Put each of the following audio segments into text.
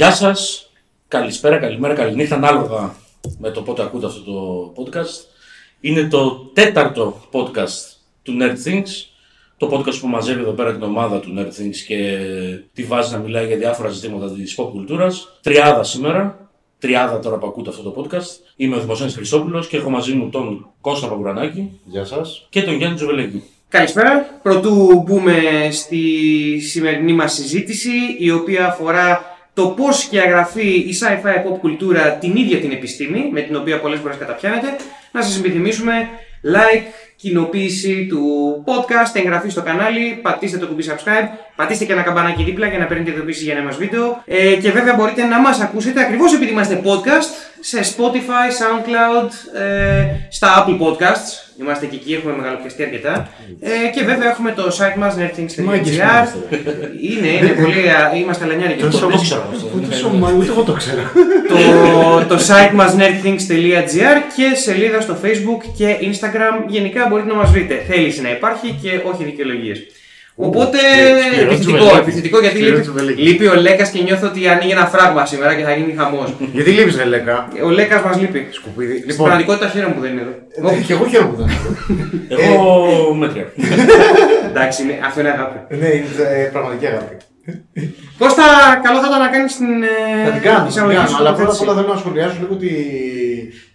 Γεια σας. Καλησπέρα, καλημέρα, καληνύχτα, ανάλογα με το πότε ακούτε αυτό το podcast. Είναι το τέταρτο podcast του Nerd Things. Το podcast που μαζεύει εδώ πέρα την ομάδα του Nerd Things και τη βάζει να μιλάει για διάφορα ζητήματα της pop κουλτούρας. Τριάδα σήμερα. Τριάδα τώρα που ακούτε αυτό το podcast. Είμαι ο Δημοσένης Χρυσόπουλος και έχω μαζί μου τον Κώστα Παγκουρανάκη Γεια σας. και τον Γιάννη Τζοβελέκη. Καλησπέρα. Πρωτού μπούμε στη σημερινή μας συζήτηση, η οποία αφορά το πώς σκιαγραφεί η sci-fi pop κουλτούρα την ίδια την επιστήμη, με την οποία πολλές φορές καταπιάνεται. Να σας υπενθυμίσουμε like, κοινοποίηση του podcast, εγγραφή στο κανάλι, πατήστε το κουμπί subscribe, πατήστε και ένα καμπανάκι δίπλα για να παίρνετε ειδοποίηση για νέα μας βίντεο. Ε, και βέβαια μπορείτε να μας ακούσετε ακριβώς επειδή είμαστε podcast σε Spotify, SoundCloud, ε, στα Apple Podcasts. Είμαστε και εκεί, έχουμε μεγαλοπιαστεί αρκετά. Ε, και βέβαια έχουμε το site μας Μάγκες nerdthings.gr. Είναι, είναι πολύ. α, Είμαστε αλανιάρικοι. Το δεν ξέρω αυτό. Ούτε σω- μα ούτε εγώ το ξέρω. το, το site μας nerdthings.gr και σελίδα στο facebook και instagram. Γενικά μπορείτε να μας βρείτε. Θέληση να υπάρχει και όχι δικαιολογίες. Οπότε σκληρό επιθετικό, τσουβελίκι. επιθετικό γιατί Σκληρό λείπει, τσουβελίκι. λείπει ο Λέκας και νιώθω ότι ανοίγει ένα φράγμα σήμερα και θα γίνει χαμός. Γιατί λείπεις ρε Λέκα; ο Λέκας μας λείπει. Σκουπίδι. Στην Λοιπόν, πραγματικότητα χαίρομαι που δεν είναι εδώ. ε, και εγώ χαίρομαι που δεν είναι εδώ. Εγώ μέτρια. Εντάξει, είναι- αυτό είναι αγάπη. Ναι, είναι ε, πραγματική αγάπη. Κώστα, καλό θα ήταν να κάνεις την ε, Θα την κάνω, θα την εισαγωγή κάνω. σου Αλλά πρώτα απ' τοποθέτηση. όλα θέλω να σχολιάσω λίγο ότι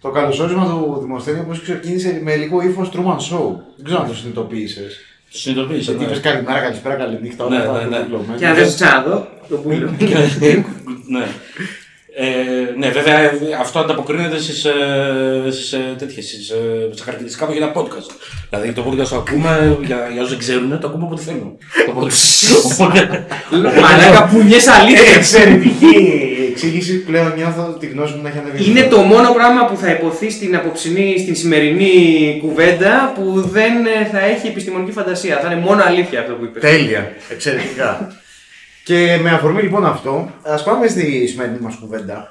το καλωσόρισμα του Δημοσθένη όπως ξεκίνησε με λίγο ύφος Truman Show. Δεν ξέρω αν το συνειδητοποίησες. Το συνειδητοποίησα. Γιατί ναι. είπες καλημέρα, καλησπέρα, καληνύχτα, όλα Ναι, αυτά. ναι, ναι. κουκλωμένα. Και να δεν σε ξαναδώ, το πουλο. ναι. Ε, ναι, βέβαια αυτό ανταποκρίνεται στις, ε, στις ε, τέτοιες, στις, ε, στα χαρακτηριστικά μου για ένα podcast. Δηλαδή το podcast το ακούμε, για, για όσους δεν ξέρουν, το ακούμε όποτε θέλουμε. Το podcast. Οπότε, Μαλάκα πουνιές αλήθεια. Εξαιρετική εξήγηση. Πλέον νιώθω τη γνώση μου να έχει ανεβεί. Είναι το μόνο πράγμα που θα υποθεί στην απόψινή, στην σημερινή κουβέντα που δεν ε, θα έχει επιστημονική φαντασία. Θα είναι μόνο αλήθεια αυτό που είπες. Τέλεια. Εξαιρετικά. και με αφορμή λοιπόν αυτό, ας πάμε στη σημερινή μας κουβέντα.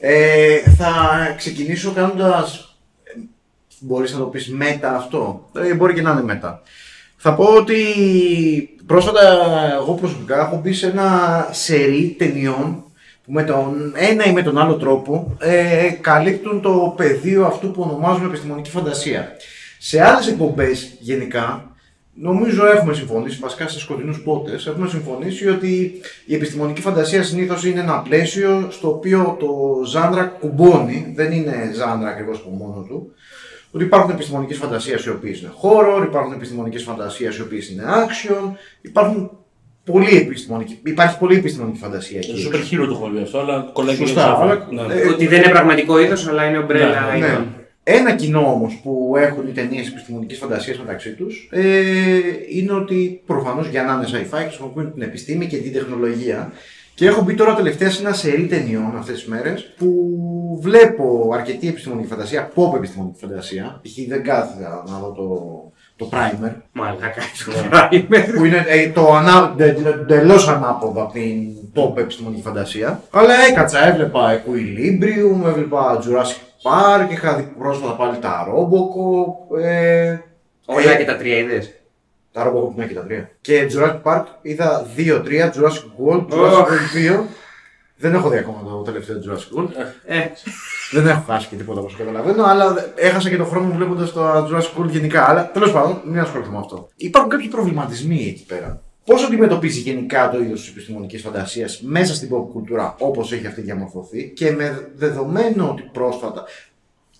Ε, θα ξεκινήσω κάνοντας, ε, μπορείς να το πεις μέτα αυτό, ε, μπορεί και να είναι μέτα. Θα πω ότι πρόσφατα εγώ προσωπικά έχω μπει σε ένα σερί ταινιών που με τον ένα ή με τον άλλο τρόπο ε, καλύπτουν το πεδίο αυτού που ονομάζουμε επιστημονική φαντασία. Σε άλλες εκπομπές γενικά Νομίζω έχουμε συμφωνήσει, βασικά σε σκοτεινούς πότες, έχουμε συμφωνήσει ότι η επιστημονική φαντασία συνήθως είναι ένα πλαίσιο στο οποίο το ζάντρα κουμπώνει, δεν είναι ζάντρα ακριβώς από μόνο του. Ότι υπάρχουν επιστημονικές φαντασίες οι οποίες είναι horror, υπάρχουν επιστημονικές φαντασίες οι οποίες είναι action, υπάρχουν πολύ επιστημονική, υπάρχει πολύ επιστημονική φαντασία εκεί. Το έξω. super hero το έχουμε πει αυτό, αλλά κολλάει και Σωστά, για τις αλλά- άλλες. Ναι. ε, Ότι δεν είναι πραγματικό είδος, αλλά είναι ομπρέλα Ναι, Ναι. είδων. Ένα κοινό όμως που έχουν οι ταινίες επιστημονικής φαντασίας μεταξύ τους ε, είναι ότι προφανώς για να είναι sci-fi χρησιμοποιούν την επιστήμη και την τεχνολογία. Και έχω μπει τώρα τελευταία σε ένα σερί ταινιών αυτές τις μέρες που βλέπω αρκετή επιστημονική φαντασία, pop επιστημονική φαντασία. Π.χ. δεν κάθισα να δω το, το primer, Μαλάκα. που είναι ε, το ανα, εντελώ ανάποδο από την pop επιστημονική φαντασία. Αλλά έκατσα, έβλεπα Equilibrium, έβλεπα Jurassic Park, είχα δει πρόσφατα πάλι τα Robocop. Ε, Όλα ε, και τα τρία είδες. Τα Robocop ναι και τα τρία. Και Jurassic Park είδα 2-3, Jurassic World, Jurassic World 2. Δεν έχω δει ακόμα το τελευταίο Jurassic World. Ε, Δεν έχω χάσει και τίποτα όπως καταλαβαίνω, αλλά έχασα και τον χρόνο μου βλέποντας το Jurassic World γενικά. Αλλά τέλος πάντων, μην ασχοληθούμε με αυτό. Υπάρχουν κάποιοι προβληματισμοί εκεί πέρα. Πώς αντιμετωπίζει γενικά το είδος της επιστημονικής φαντασίας μέσα στην pop κουλτούρα όπως έχει αυτή διαμορφωθεί και με δεδομένο ότι πρόσφατα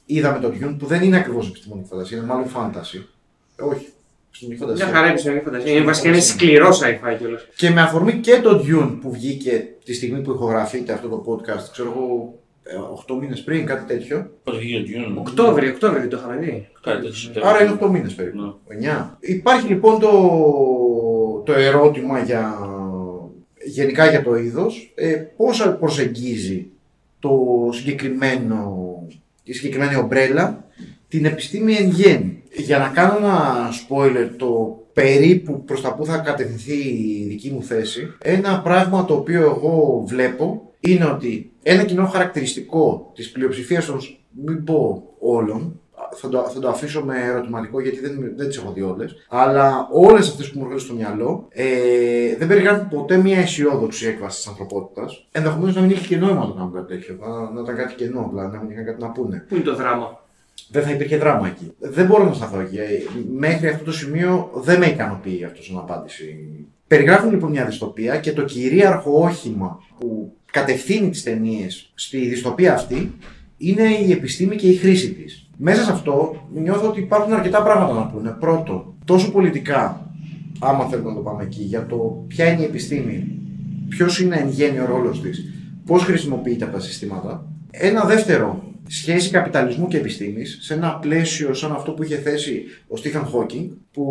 είδαμε το Dune που δεν είναι ακριβώς επιστημονική φαντασία, είναι μάλλον fantasy. Ε, όχι. Επιστημονική μια φαντασία. χαρά επιστημονική φαντασία. Είναι βασικά είναι σκληρός sci-fi κιόλας. Και με αφορμή και το Dune που βγήκε τη στιγμή που ηχογραφείται αυτό το podcast, ξέρω εγώ, 8 μήνες πριν, κάτι τέτοιο. Πότε βγήκε το Dune; Οκτώβριο, Οκτώβριο δεν το είχαμε δει. Κάτι τέτοιο. Άρα είναι 8 μήνες περίπου. 9. Υπάρχει λοιπόν το, το ερώτημα για, γενικά για το είδος, ε, πώς προσεγγίζει το συγκεκριμένο, τη συγκεκριμένη ομπρέλα την επιστήμη εν γέννη. Για να κάνω ένα spoiler το περίπου προς τα που θα κατευθυνθεί η δική μου θέση, ένα πράγμα το οποίο εγώ βλέπω είναι ότι ένα κοινό χαρακτηριστικό της πλειοψηφίας των, μην πω όλων, θα το, θα το αφήσω με ερωτηματικό γιατί δεν, δεν τις έχω δει όλες. Αλλά όλες αυτές που μου έρχονται στο μυαλό ε, δεν περιγράφουν ποτέ μια αισιόδοξη έκβαση της ανθρωπότητας. Ενδεχομένως να μην είχε και νόημα να το κάνουν κάτι τέτοιο. Να, να ήταν κάτι κενό απλά, να μην είχαν κάτι να πούνε. Πού είναι το δράμα; Δεν θα υπήρχε δράμα εκεί. Δεν μπορώ να σταθώ εκεί. Ε, Μέχρι αυτό το σημείο δεν με ικανοποιεί αυτός σαν απάντηση. Περιγράφουν λοιπόν μια δυστοπία και το κυρίαρχο όχημα που κατευθύνει τις ταινίες στη δυστοπία αυτή είναι η επιστήμη και η χρήση της. Μέσα σε αυτό νιώθω ότι υπάρχουν αρκετά πράγματα να πούνε. Πρώτο, τόσο πολιτικά, άμα θέλουμε να το πάμε εκεί, για το ποια είναι η επιστήμη, ποιος είναι εν γέννη ο ρόλος της, πώς χρησιμοποιείται από τα συστήματα. Ένα δεύτερο, σχέση καπιταλισμού και επιστήμης σε ένα πλαίσιο σαν αυτό που είχε θέσει ο Στίφαν Χόκινγκ που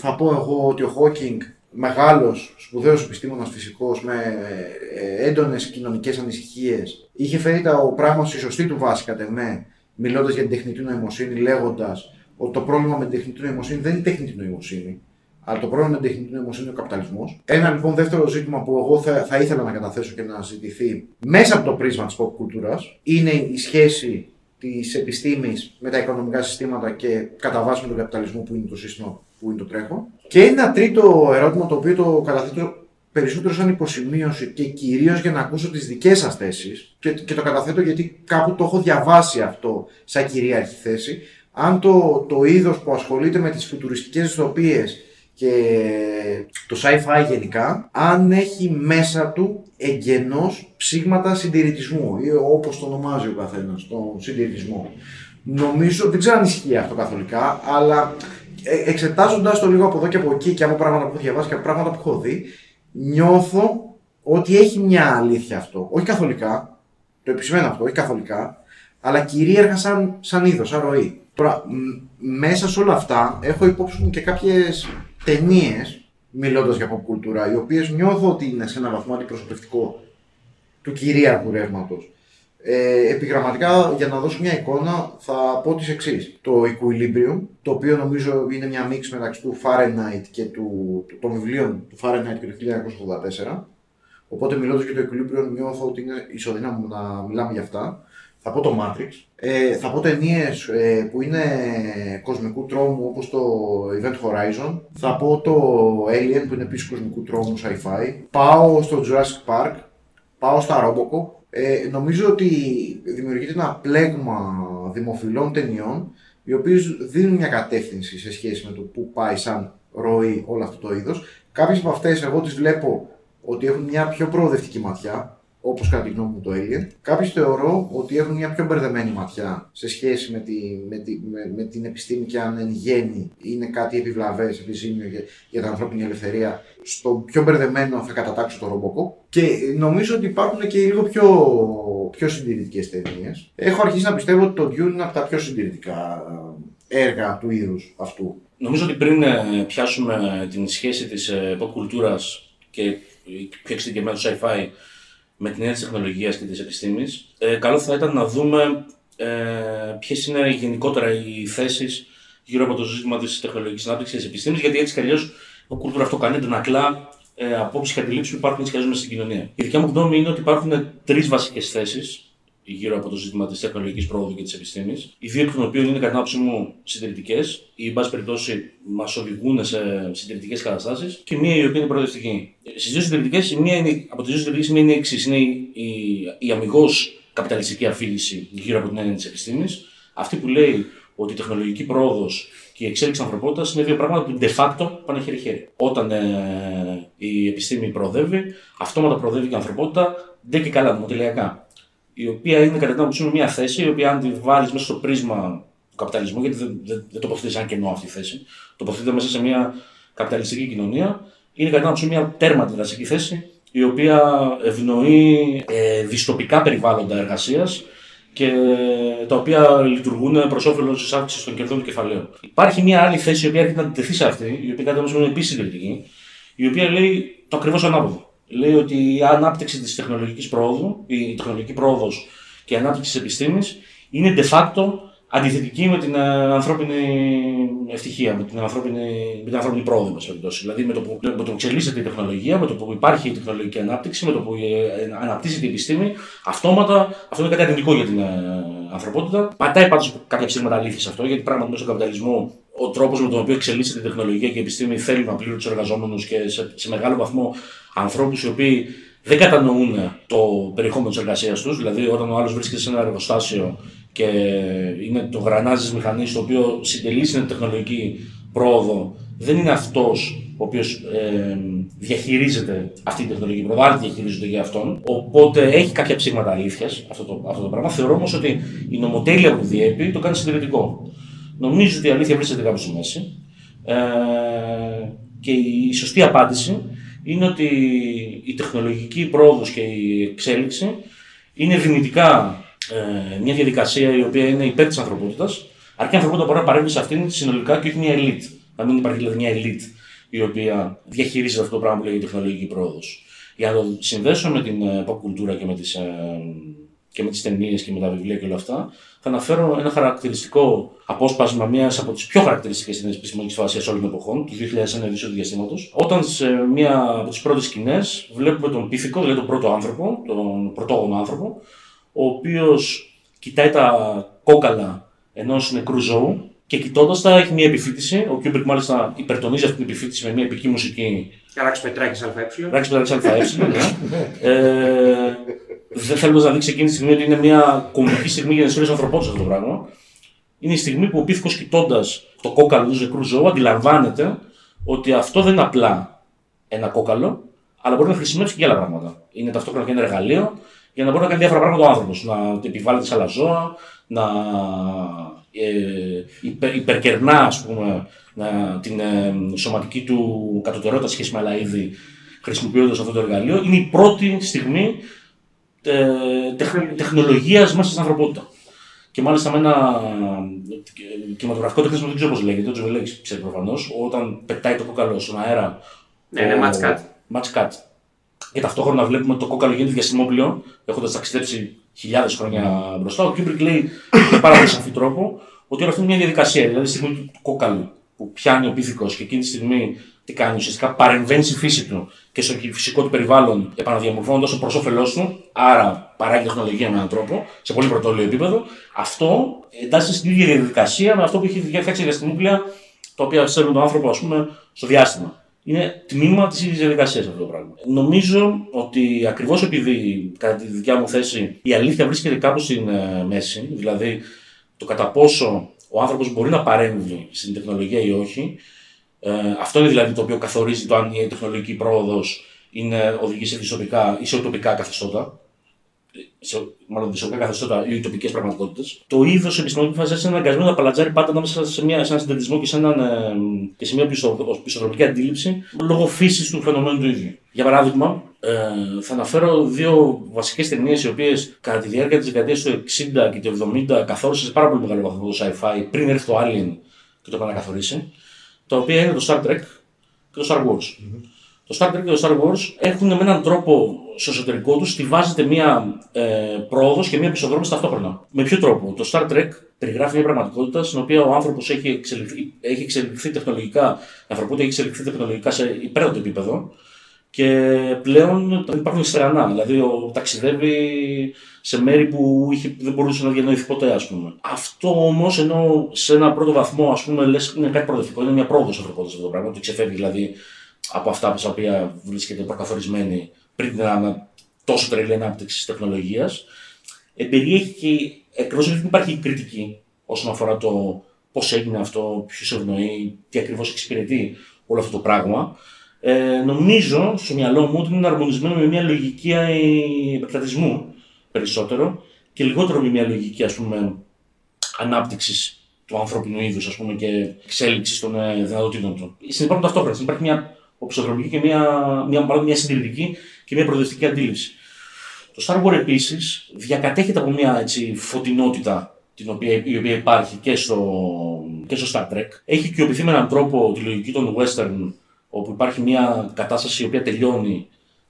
θα πω εγώ ότι ο Χόκινγκ μεγάλος, σπουδαίος επιστήμονας φυσικός με ε, έντονες κοινωνικές ανησυχίες είχε φέρει το πράγμα στη σωστή του βάση κατ' εμέ μιλώντας για την τεχνητή νοημοσύνη λέγοντας ότι το πρόβλημα με την τεχνητή νοημοσύνη δεν είναι η τεχνητή νοημοσύνη αλλά το πρόβλημα με την τεχνητή νοημοσύνη είναι ο καπιταλισμός. Ένα λοιπόν δεύτερο ζήτημα που εγώ θα, θα ήθελα να καταθέσω και να συζητηθεί μέσα από το πρίσμα της pop κουλτούρας είναι η σχέση της επιστήμης με τα οικονομικά συστήματα και κατά βάση με τον καπιταλισμό που είναι το σύστημα που είναι το τρέχον. Και ένα τρίτο ερώτημα το οποίο το καταθέτω περισσότερο σαν υποσημείωση και κυρίως για να ακούσω τις δικές σας θέσεις και, και το καταθέτω γιατί κάπου το έχω διαβάσει αυτό σαν κυρίαρχη θέση. Αν το, το είδος που ασχολείται με τις φουτουριστικές δυστοπίε και το sci-fi γενικά, αν έχει μέσα του εγγενώς ψήγματα συντηρητισμού ή όπως το ονομάζει ο καθένας, τον συντηρητισμό. Νομίζω, δεν ξέρω αν ισχύει αυτό καθολικά, αλλά ε, εξετάζοντας το λίγο από εδώ και από εκεί και από πράγματα που έχω διαβάσει και από πράγματα που έχω δει, νιώθω ότι έχει μια αλήθεια αυτό. Όχι καθολικά, το επισημαίνω αυτό, όχι καθολικά, αλλά κυρίαρχα σαν, σαν είδος, σαν ροή. Τώρα, μέσα σε όλα αυτά, έχω υπόψη μου και κάποιες ταινίες, μιλώντας για pop κουλτούρα, οι οποίες νιώθω ότι είναι σε ένα βαθμό αντιπροσωπευτικό του κυρίαρχου ρεύματος. Ε, επιγραμματικά, για να δώσω μια εικόνα, θα πω τις εξής. Το Equilibrium, το οποίο νομίζω είναι μια μίξη μεταξύ του Fahrenheit και του, των βιβλίων του Fahrenheit και του 1984. Οπότε, μιλώντας για το Equilibrium, νιώθω ότι είναι ισοδύναμο να μιλάμε για αυτά. Θα πω το Matrix. Ε, θα πω ταινίες ε, που είναι κοσμικού τρόμου όπως το Event Horizon. Θα πω το Alien που είναι επίσης κοσμικού τρόμου sci-fi. Πάω στο Jurassic Park. Πάω στα Robocop. Ε, νομίζω ότι δημιουργείται ένα πλέγμα δημοφιλών ταινιών οι οποίες δίνουν μια κατεύθυνση σε σχέση με το που πάει σαν ροή όλο αυτό το είδος. Κάποιες από αυτές εγώ τις βλέπω ότι έχουν μια πιο προοδευτική ματιά όπως κατά τη γνώμη μου το Alien. Κάποιοι θεωρώ ότι έχουν μια πιο μπερδεμένη ματιά σε σχέση με, τη, με, τη, με, με την επιστήμη και αν εν γέννη είναι κάτι επιβλαβές, επιζήμιο για, για την ανθρώπινη ελευθερία. Στο πιο μπερδεμένο θα κατατάξω το ρομποκό. Και νομίζω ότι υπάρχουν και λίγο πιο, πιο συντηρητικές ταινίες. Έχω αρχίσει να πιστεύω ότι το Dune είναι από τα πιο συντηρητικά έργα του είδους αυτού. Νομίζω ότι πριν ε, πιάσουμε την σχέση της ε, pop κουλτούρας και πιο εξειδικευμένου sci-fi με την έννοια της τεχνολογίας και της επιστήμης, ε, καλό θα ήταν να δούμε ε, ποιες είναι γενικότερα οι θέσεις γύρω από το ζήτημα της τεχνολογικής ανάπτυξης και της επιστήμης, γιατί έτσι κι αλλιώς ο κουλτούρα αυτό κάνει αντανακλά ε, απόψεις και αντιλήψεις που υπάρχουν έτσι κι αλλιώς στην κοινωνία. Η δικιά μου γνώμη είναι ότι υπάρχουν τρεις βασικές θέσεις γύρω από το ζήτημα της τεχνολογικής πρόοδου και της επιστήμης. Οι δύο εκ των οποίων είναι κατά την άποψή μου συντηρητικές ή, εν πάση περιπτώσει, μας οδηγούν σε συντηρητικές καταστάσεις, και μία η οποία είναι προοδευτική. Στις δύο συντηρητικές, η μία είναι, από τις δύο συντηρητικές, η μία είναι η εξής. Είναι η, η, η αμυγός καπιταλιστική αφήγηση γύρω από την έννοια της επιστήμης. Αυτή που λέει ότι η τεχνολογική πρόοδος και η εξέλιξη ανθρωπότητας είναι δύο πράγματα που de facto πάνε χέρι-χέρι. Όταν ε, η επιστήμη προοδεύει, αυτόματα προοδεύει και η ανθρωπότητα, δεν και καλά, δημοτελειακά η οποία είναι κατά την άποψή μου μια θέση, η οποία αν τη βάλεις μέσα στο πρίσμα του καπιταλισμού, γιατί δεν, δεν, δεν τοποθετείς σαν κενό αυτή η θέση, τοποθετείται μέσα σε μια καπιταλιστική κοινωνία, είναι κατά την άποψή μου μια τέρμα αντιδραστική θέση, η οποία ευνοεί ε, δυστοπικά περιβάλλοντα εργασίας και τα οποία λειτουργούν προς όφελος της αύξησης των κερδών του κεφαλαίου. Υπάρχει μια άλλη θέση η οποία έρχεται να αντιτεθεί σε αυτή, η οποία κατά την είναι επίσης συντηρητική, η οποία λέει το ακριβώς ανάποδο λέει ότι η ανάπτυξη της τεχνολογικής πρόοδου, η τεχνολογική πρόοδος και η ανάπτυξη της επιστήμης είναι de facto αντιθετική με την ε, ανθρώπινη ευτυχία, με την ανθρώπινη, με την ανθρώπινη πρόοδο, Δηλαδή με το, που, με το που εξελίσσεται η τεχνολογία, με το που υπάρχει η τεχνολογική ανάπτυξη, με το που ε, αναπτύσσεται η επιστήμη, αυτόματα αυτό είναι κάτι αρνητικό για την, ε, ανθρωπότητα. Πατάει πάντως κάποια ψήγματα αλήθεια σε αυτό, γιατί πράγματι μέσα στον καπιταλισμό ο τρόπος με τον οποίο εξελίσσεται η τεχνολογία και η επιστήμη θέλει να πλήρουν τους εργαζόμενους και σε, σε μεγάλο βαθμό ανθρώπους οι οποίοι δεν κατανοούν το περιεχόμενο της εργασίας τους. Δηλαδή, όταν ο άλλος βρίσκεται σε ένα εργοστάσιο και είναι το γρανάζι της μηχανής το οποίο συντελείς στην τεχνολογική πρόοδο, δεν είναι αυτός ο οποίος ε, διαχειρίζεται αυτή την τεχνολογική πρόοδο, άλλοι διαχειρίζονται για αυτόν. Οπότε έχει κάποια ψήγματα αλήθειας αυτό το, αυτό το πράγμα. Θεωρώ όμως ότι η νομοτέλεια που διέπει το κάνει συντηρητικό. Νομίζω ότι η αλήθεια βρίσκεται κάπου στη μέση. Ε, και η σωστή απάντηση είναι ότι η τεχνολογική πρόοδος και η εξέλιξη είναι δυνητικά ε, μια διαδικασία η οποία είναι υπέρ της ανθρωπότητας, αρκεί η ανθρωπότητα μπορεί να παρέμβει σε αυτήν συνολικά και όχι μια elite. Να μην υπάρχει δηλαδή μια elite η οποία διαχειρίζεται αυτό το πράγμα που λέγεται τεχνολογική πρόοδος. Για να το συνδέσω με την ε, pop κουλτούρα και με τις ε, και με τις ταινίες και με τα βιβλία και όλα αυτά, θα αναφέρω ένα χαρακτηριστικό απόσπασμα μιας από τις πιο χαρακτηριστικές ταινίες επιστημονικής φαντασίας όλων των εποχών, του 2001 Ειδήσιο του Διαστήματος, όταν σε μία από τις πρώτες σκηνές βλέπουμε τον πίθηκο, δηλαδή τον πρώτο άνθρωπο, τον πρωτόγονο άνθρωπο, ο οποίος κοιτάει τα κόκαλα ενός νεκρού ζώου και κοιτώντας τα έχει μια επιφοίτηση. Ο Κιούμπρικ μάλιστα υπερτονίζει αυτή την επιφοίτηση με μια επική μουσική. Ράξ Πετράκης ΑΕ. Ράξ Πετράκης ΑΕ, ναι. ε, δεν θέλω να δείξει εκείνη τη στιγμή ότι είναι μια κομβική στιγμή για την ιστορία της ανθρωπότητας αυτό το πράγμα. Είναι η στιγμή που ο πίθηκος κοιτώντας το κόκαλο του νεκρού ζώου αντιλαμβάνεται ότι αυτό δεν είναι απλά ένα κόκαλο, αλλά μπορεί να χρησιμεύσει και για άλλα πράγματα. Είναι ταυτόχρονα και ένα εργαλείο για να μπορεί να κάνει διάφορα πράγματα ο άνθρωπος. Να επιβάλλεται σε άλλα ζώα, να ε, υπερ, υπερκερνά ας πούμε, να, την ε, σωματική του κατωτερότητα σχέση με άλλα είδη χρησιμοποιώντας αυτό το εργαλείο. Είναι η πρώτη στιγμή ε, τεχνολογίας μέσα στην ανθρωπότητα. Και μάλιστα με ένα κινηματογραφικό τεχνισμό, δεν ξέρω πώς λέγεται, ο Τζοβελέκη ξέρει προφανώς, όταν πετάει το κόκαλο στον αέρα. Ναι, είναι match cut. Match cut. Και ταυτόχρονα βλέπουμε το κόκαλο γίνεται διαστημόπλοιο, έχοντας ταξιδέψει χιλιάδες χρόνια μπροστά. Ο Κιούμπρικ λέει με πάρα πολύ σαφή τρόπο ότι όλο αυτό είναι μια διαδικασία. Δηλαδή, στη στιγμή του κόκαλου που πιάνει ο πίθηκος και εκείνη τη στιγμή τι κάνει, ουσιαστικά παρεμβαίνεις στη φύση του και στο φυσικό του περιβάλλον επαναδιαμορφώνοντας το προς όφελός του, άρα παράγεις τεχνολογία με έναν τρόπο, σε πολύ πρωτόλιο επίπεδο. Αυτό εντάσσεται στην ίδια διαδικασία με αυτό που έχει φτιάξει διαστημόπλοια, τα οποία στέλνουν τον άνθρωπο, ας πούμε, στο διάστημα. Είναι τμήμα της ίδιας διαδικασίας αυτό το πράγμα. Νομίζω ότι ακριβώς επειδή, κατά τη δικιά μου θέση, η αλήθεια βρίσκεται κάπου στην ε, μέση, δηλαδή το κατά πόσο ο άνθρωπος μπορεί να παρέμβει στην τεχνολογία ή όχι, ε, αυτό είναι δηλαδή το οποίο καθορίζει το αν η τεχνολογική πρόοδος οδηγεί σε δυσοπικά ή σε ουτοπικά καθεστώτα. Σε, μάλλον δυσοπικά καθεστώτα ή ουτοπικές πραγματικότητες. Το είδος επιστημονικής φάση είναι αναγκασμένο να παλατζάρει πάντα ανάμεσα σε, μια, σε έναν συντετισμό και σε, έναν, ε, και σε μια πιστοδρομική αντίληψη λόγω φύσης του φαινομένου του ίδιου. Για παράδειγμα, ε, θα αναφέρω δύο βασικές ταινίες οι οποίες κατά τη διάρκεια της δεκαετίας του 60 και του 70 καθόρισαν σε πάρα πολύ μεγάλο βαθμό το sci-fi πριν έρθει το Alien και το επανακαθορίσει τα οποία είναι το Star Trek και το Star Wars. Mm-hmm. Το Star Trek και το Star Wars έχουν με έναν τρόπο στο εσωτερικό τους στηβάζεται μία ε, πρόοδος και μία πισοδρόμηση ταυτόχρονα. Με ποιο τρόπο; Το Star Trek περιγράφει μια πραγματικότητα στην οποία ο άνθρωπος έχει, εξελιχθεί, έχει εξελιχθεί τεχνολογικά, η ανθρωπότητα έχει εξελιχθεί τεχνολογικά σε υπέροχο επίπεδο και πλέον υπάρχουν στερανά. Δηλαδή, ο, ταξιδεύει σε μέρη που είχε, δεν μπορούσε να διανοηθεί ποτέ, ας πούμε. Αυτό όμως, ενώ σε ένα πρώτο βαθμό, ας πούμε, λες είναι κάτι προοδευτικό, είναι μια πρόοδος ανθρωπότητας αυτό το πράγμα, ότι ξεφεύγει δηλαδή από αυτά που οποία βρίσκεται προκαθορισμένη πριν την τόσο τρελή ανάπτυξη της τεχνολογίας. Ε, περιέχει και εκτός ότι υπάρχει κριτική όσον αφορά το πώς έγινε αυτό, ποιος ευνοεί, τι ακριβώς εξυπηρετεί όλο αυτό το πράγμα. Ε, νομίζω στο μυαλό μου ότι είναι αρμονισμένο με μια λογική ε, επεκτατισμού περισσότερο και λιγότερο με μια λογική ας πούμε ανάπτυξης του ανθρώπινου είδους και εξέλιξης των ε, δυνατοτήτων του. Συνεπάρχουν ταυτόχρονα. Υπάρχει μια οψοδρομική και μια, μια, μια συντηρητική και μια προοδευτική αντίληψη. Το Star Wars επίσης διακατέχεται από μια έτσι, φωτεινότητα την οποία, η οποία υπάρχει και στο, και στο Star Trek. Έχει οικειοποιηθεί με έναν τρόπο τη λογική των western όπου υπάρχει μια κατάσταση η οποία τελειώνει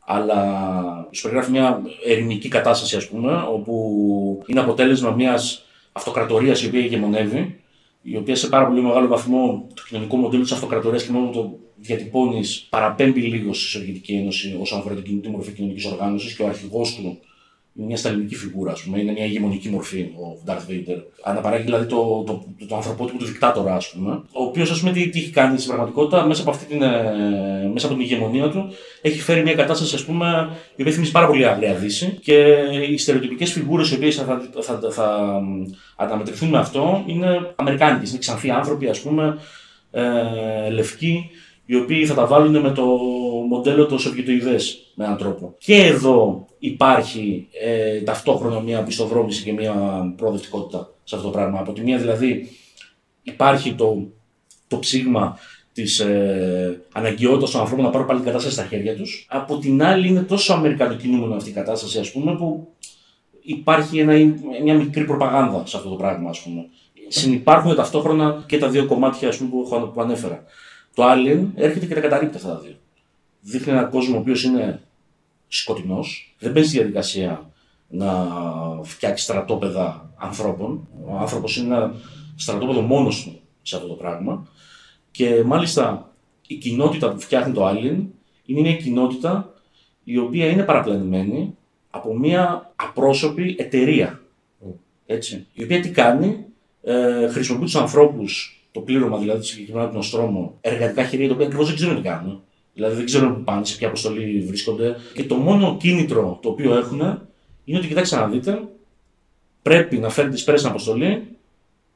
αλλά σου περιγράφει μια ερημική κατάσταση, ας πούμε, όπου είναι αποτέλεσμα μιας αυτοκρατορίας η οποία ηγεμονεύει, η οποία σε πάρα πολύ μεγάλο βαθμό το κοινωνικό μοντέλο της αυτοκρατορίας και μόνο το διατυπώνεις παραπέμπει λίγο στη Σοβιετική Ένωση όσον αφορά την κοινωνική μορφή κοινωνικής οργάνωσης και ο αρχηγός του είναι μια σταλινική φιγούρα, ας πούμε, είναι μια ηγεμονική μορφή ο Darth Vader. Αναπαράγει δηλαδή το, το, το, το ανθρωπότυπο του δικτάτορα, ας πούμε, ο οποίος ας πούμε τι, τι έχει κάνει στην πραγματικότητα μέσα από, αυτή την, ε, μέσα από την ηγεμονία του, έχει φέρει μια κατάσταση ας πούμε, η οποία θυμίζει πάρα πολύ άγρια δύση και οι στερεοτυπικές φιγούρες οι οποίες θα, θα, θα, θα αναμετρηθούν με αυτό είναι αμερικάνικες, είναι ξανθοί άνθρωποι, ας πούμε, ε, λευκοί, οι οποίοι θα τα βάλουν με το μοντέλο το Σοβιετοειδές με έναν τρόπο. Και εδώ υπάρχει ε, ταυτόχρονα μια πιστοδρόμηση και μια προοδευτικότητα σε αυτό το πράγμα. Από τη μία δηλαδή υπάρχει το, το ψήγμα της ε, αναγκαιότητας των ανθρώπων να πάρουν πάλι την κατάσταση στα χέρια τους. Από την άλλη, είναι τόσο αμερικανοκινούμενο αυτή η κατάσταση, ας πούμε, που υπάρχει ένα, μια μικρή προπαγάνδα σε αυτό το πράγμα, ας πούμε. Συνυπάρχουν ταυτόχρονα και τα δύο κομμάτια ας πούμε, που, που ανέφερα. Το Alien έρχεται και τα καταρρύπτει αυτά τα δύο. Δείχνει έναν κόσμο ο οποίος είναι σκοτεινός, δεν μπαίνει στη διαδικασία να φτιάξει στρατόπεδα ανθρώπων. Ο άνθρωπος είναι ένα στρατόπεδο μόνος του σε αυτό το πράγμα. Και μάλιστα η κοινότητα που φτιάχνει το Alien είναι μια κοινότητα η οποία είναι παραπλανημένη από μια απρόσωπη εταιρεία. Έτσι, η οποία τι κάνει, ε, χρησιμοποιεί τους ανθρώπους, το πλήρωμα δηλαδή του συγκεκριμένου του Νοστρόμου, εργατικά χέρια, τα οποία ακριβώς δεν ξέρουν τι κάνουν. Δηλαδή δεν ξέρουν πού πάνε, σε ποια αποστολή βρίσκονται. Και το μόνο κίνητρο το οποίο έχουν είναι ότι κοιτάξτε να δείτε, πρέπει να φέρετε τι στην αποστολή,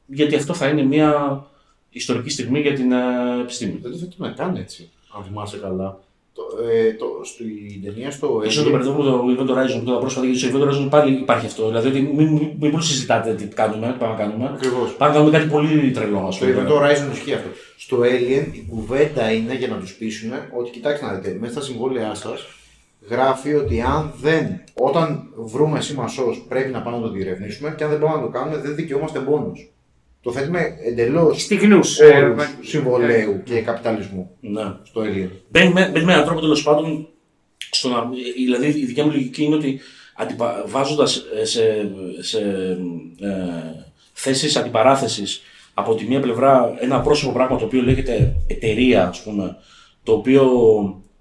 γιατί αυτό θα είναι μια ιστορική στιγμή για την ε, επιστήμη. Δεν το θέτουμε καν έτσι, αν θυμάσαι καλά. Το, ε, το, στην ταινία στο. σω το μπερδεύω το Event Horizon που πρόσφατα, γιατί στο Event Horizon πάλι υπάρχει αυτό. Δηλαδή ότι μην, μην, μην πολύ συζητάτε τι κάνουμε, τι πάμε να κάνουμε. Ακριβώς. Πάμε να κάνουμε κάτι πολύ τρελό, ας Στο Event Horizon ισχύει αυτό. Στο Alien η κουβέντα είναι για να τους πείσουν ότι κοιτάξτε να δείτε, μέσα στα συμβόλαιά σας γράφει ότι αν δεν, όταν βρούμε σήμα πρέπει να πάμε να το διερευνήσουμε και αν δεν πάμε να το κάνουμε δεν δικαιούμαστε πόνου. Το θέτουμε εντελώς στιγνούς ε, συμβολέου και καπιταλισμού ναι. στο Alien. Μπαίνει με, με έναν τρόπο τέλος πάντων. Στο να, δηλαδή η δικιά μου λογική είναι ότι βάζοντας σε, σε ε, θέσεις αντιπαράθεσης από τη μία πλευρά ένα πρόσωπο πράγμα το οποίο λέγεται εταιρεία, ας πούμε, το οποίο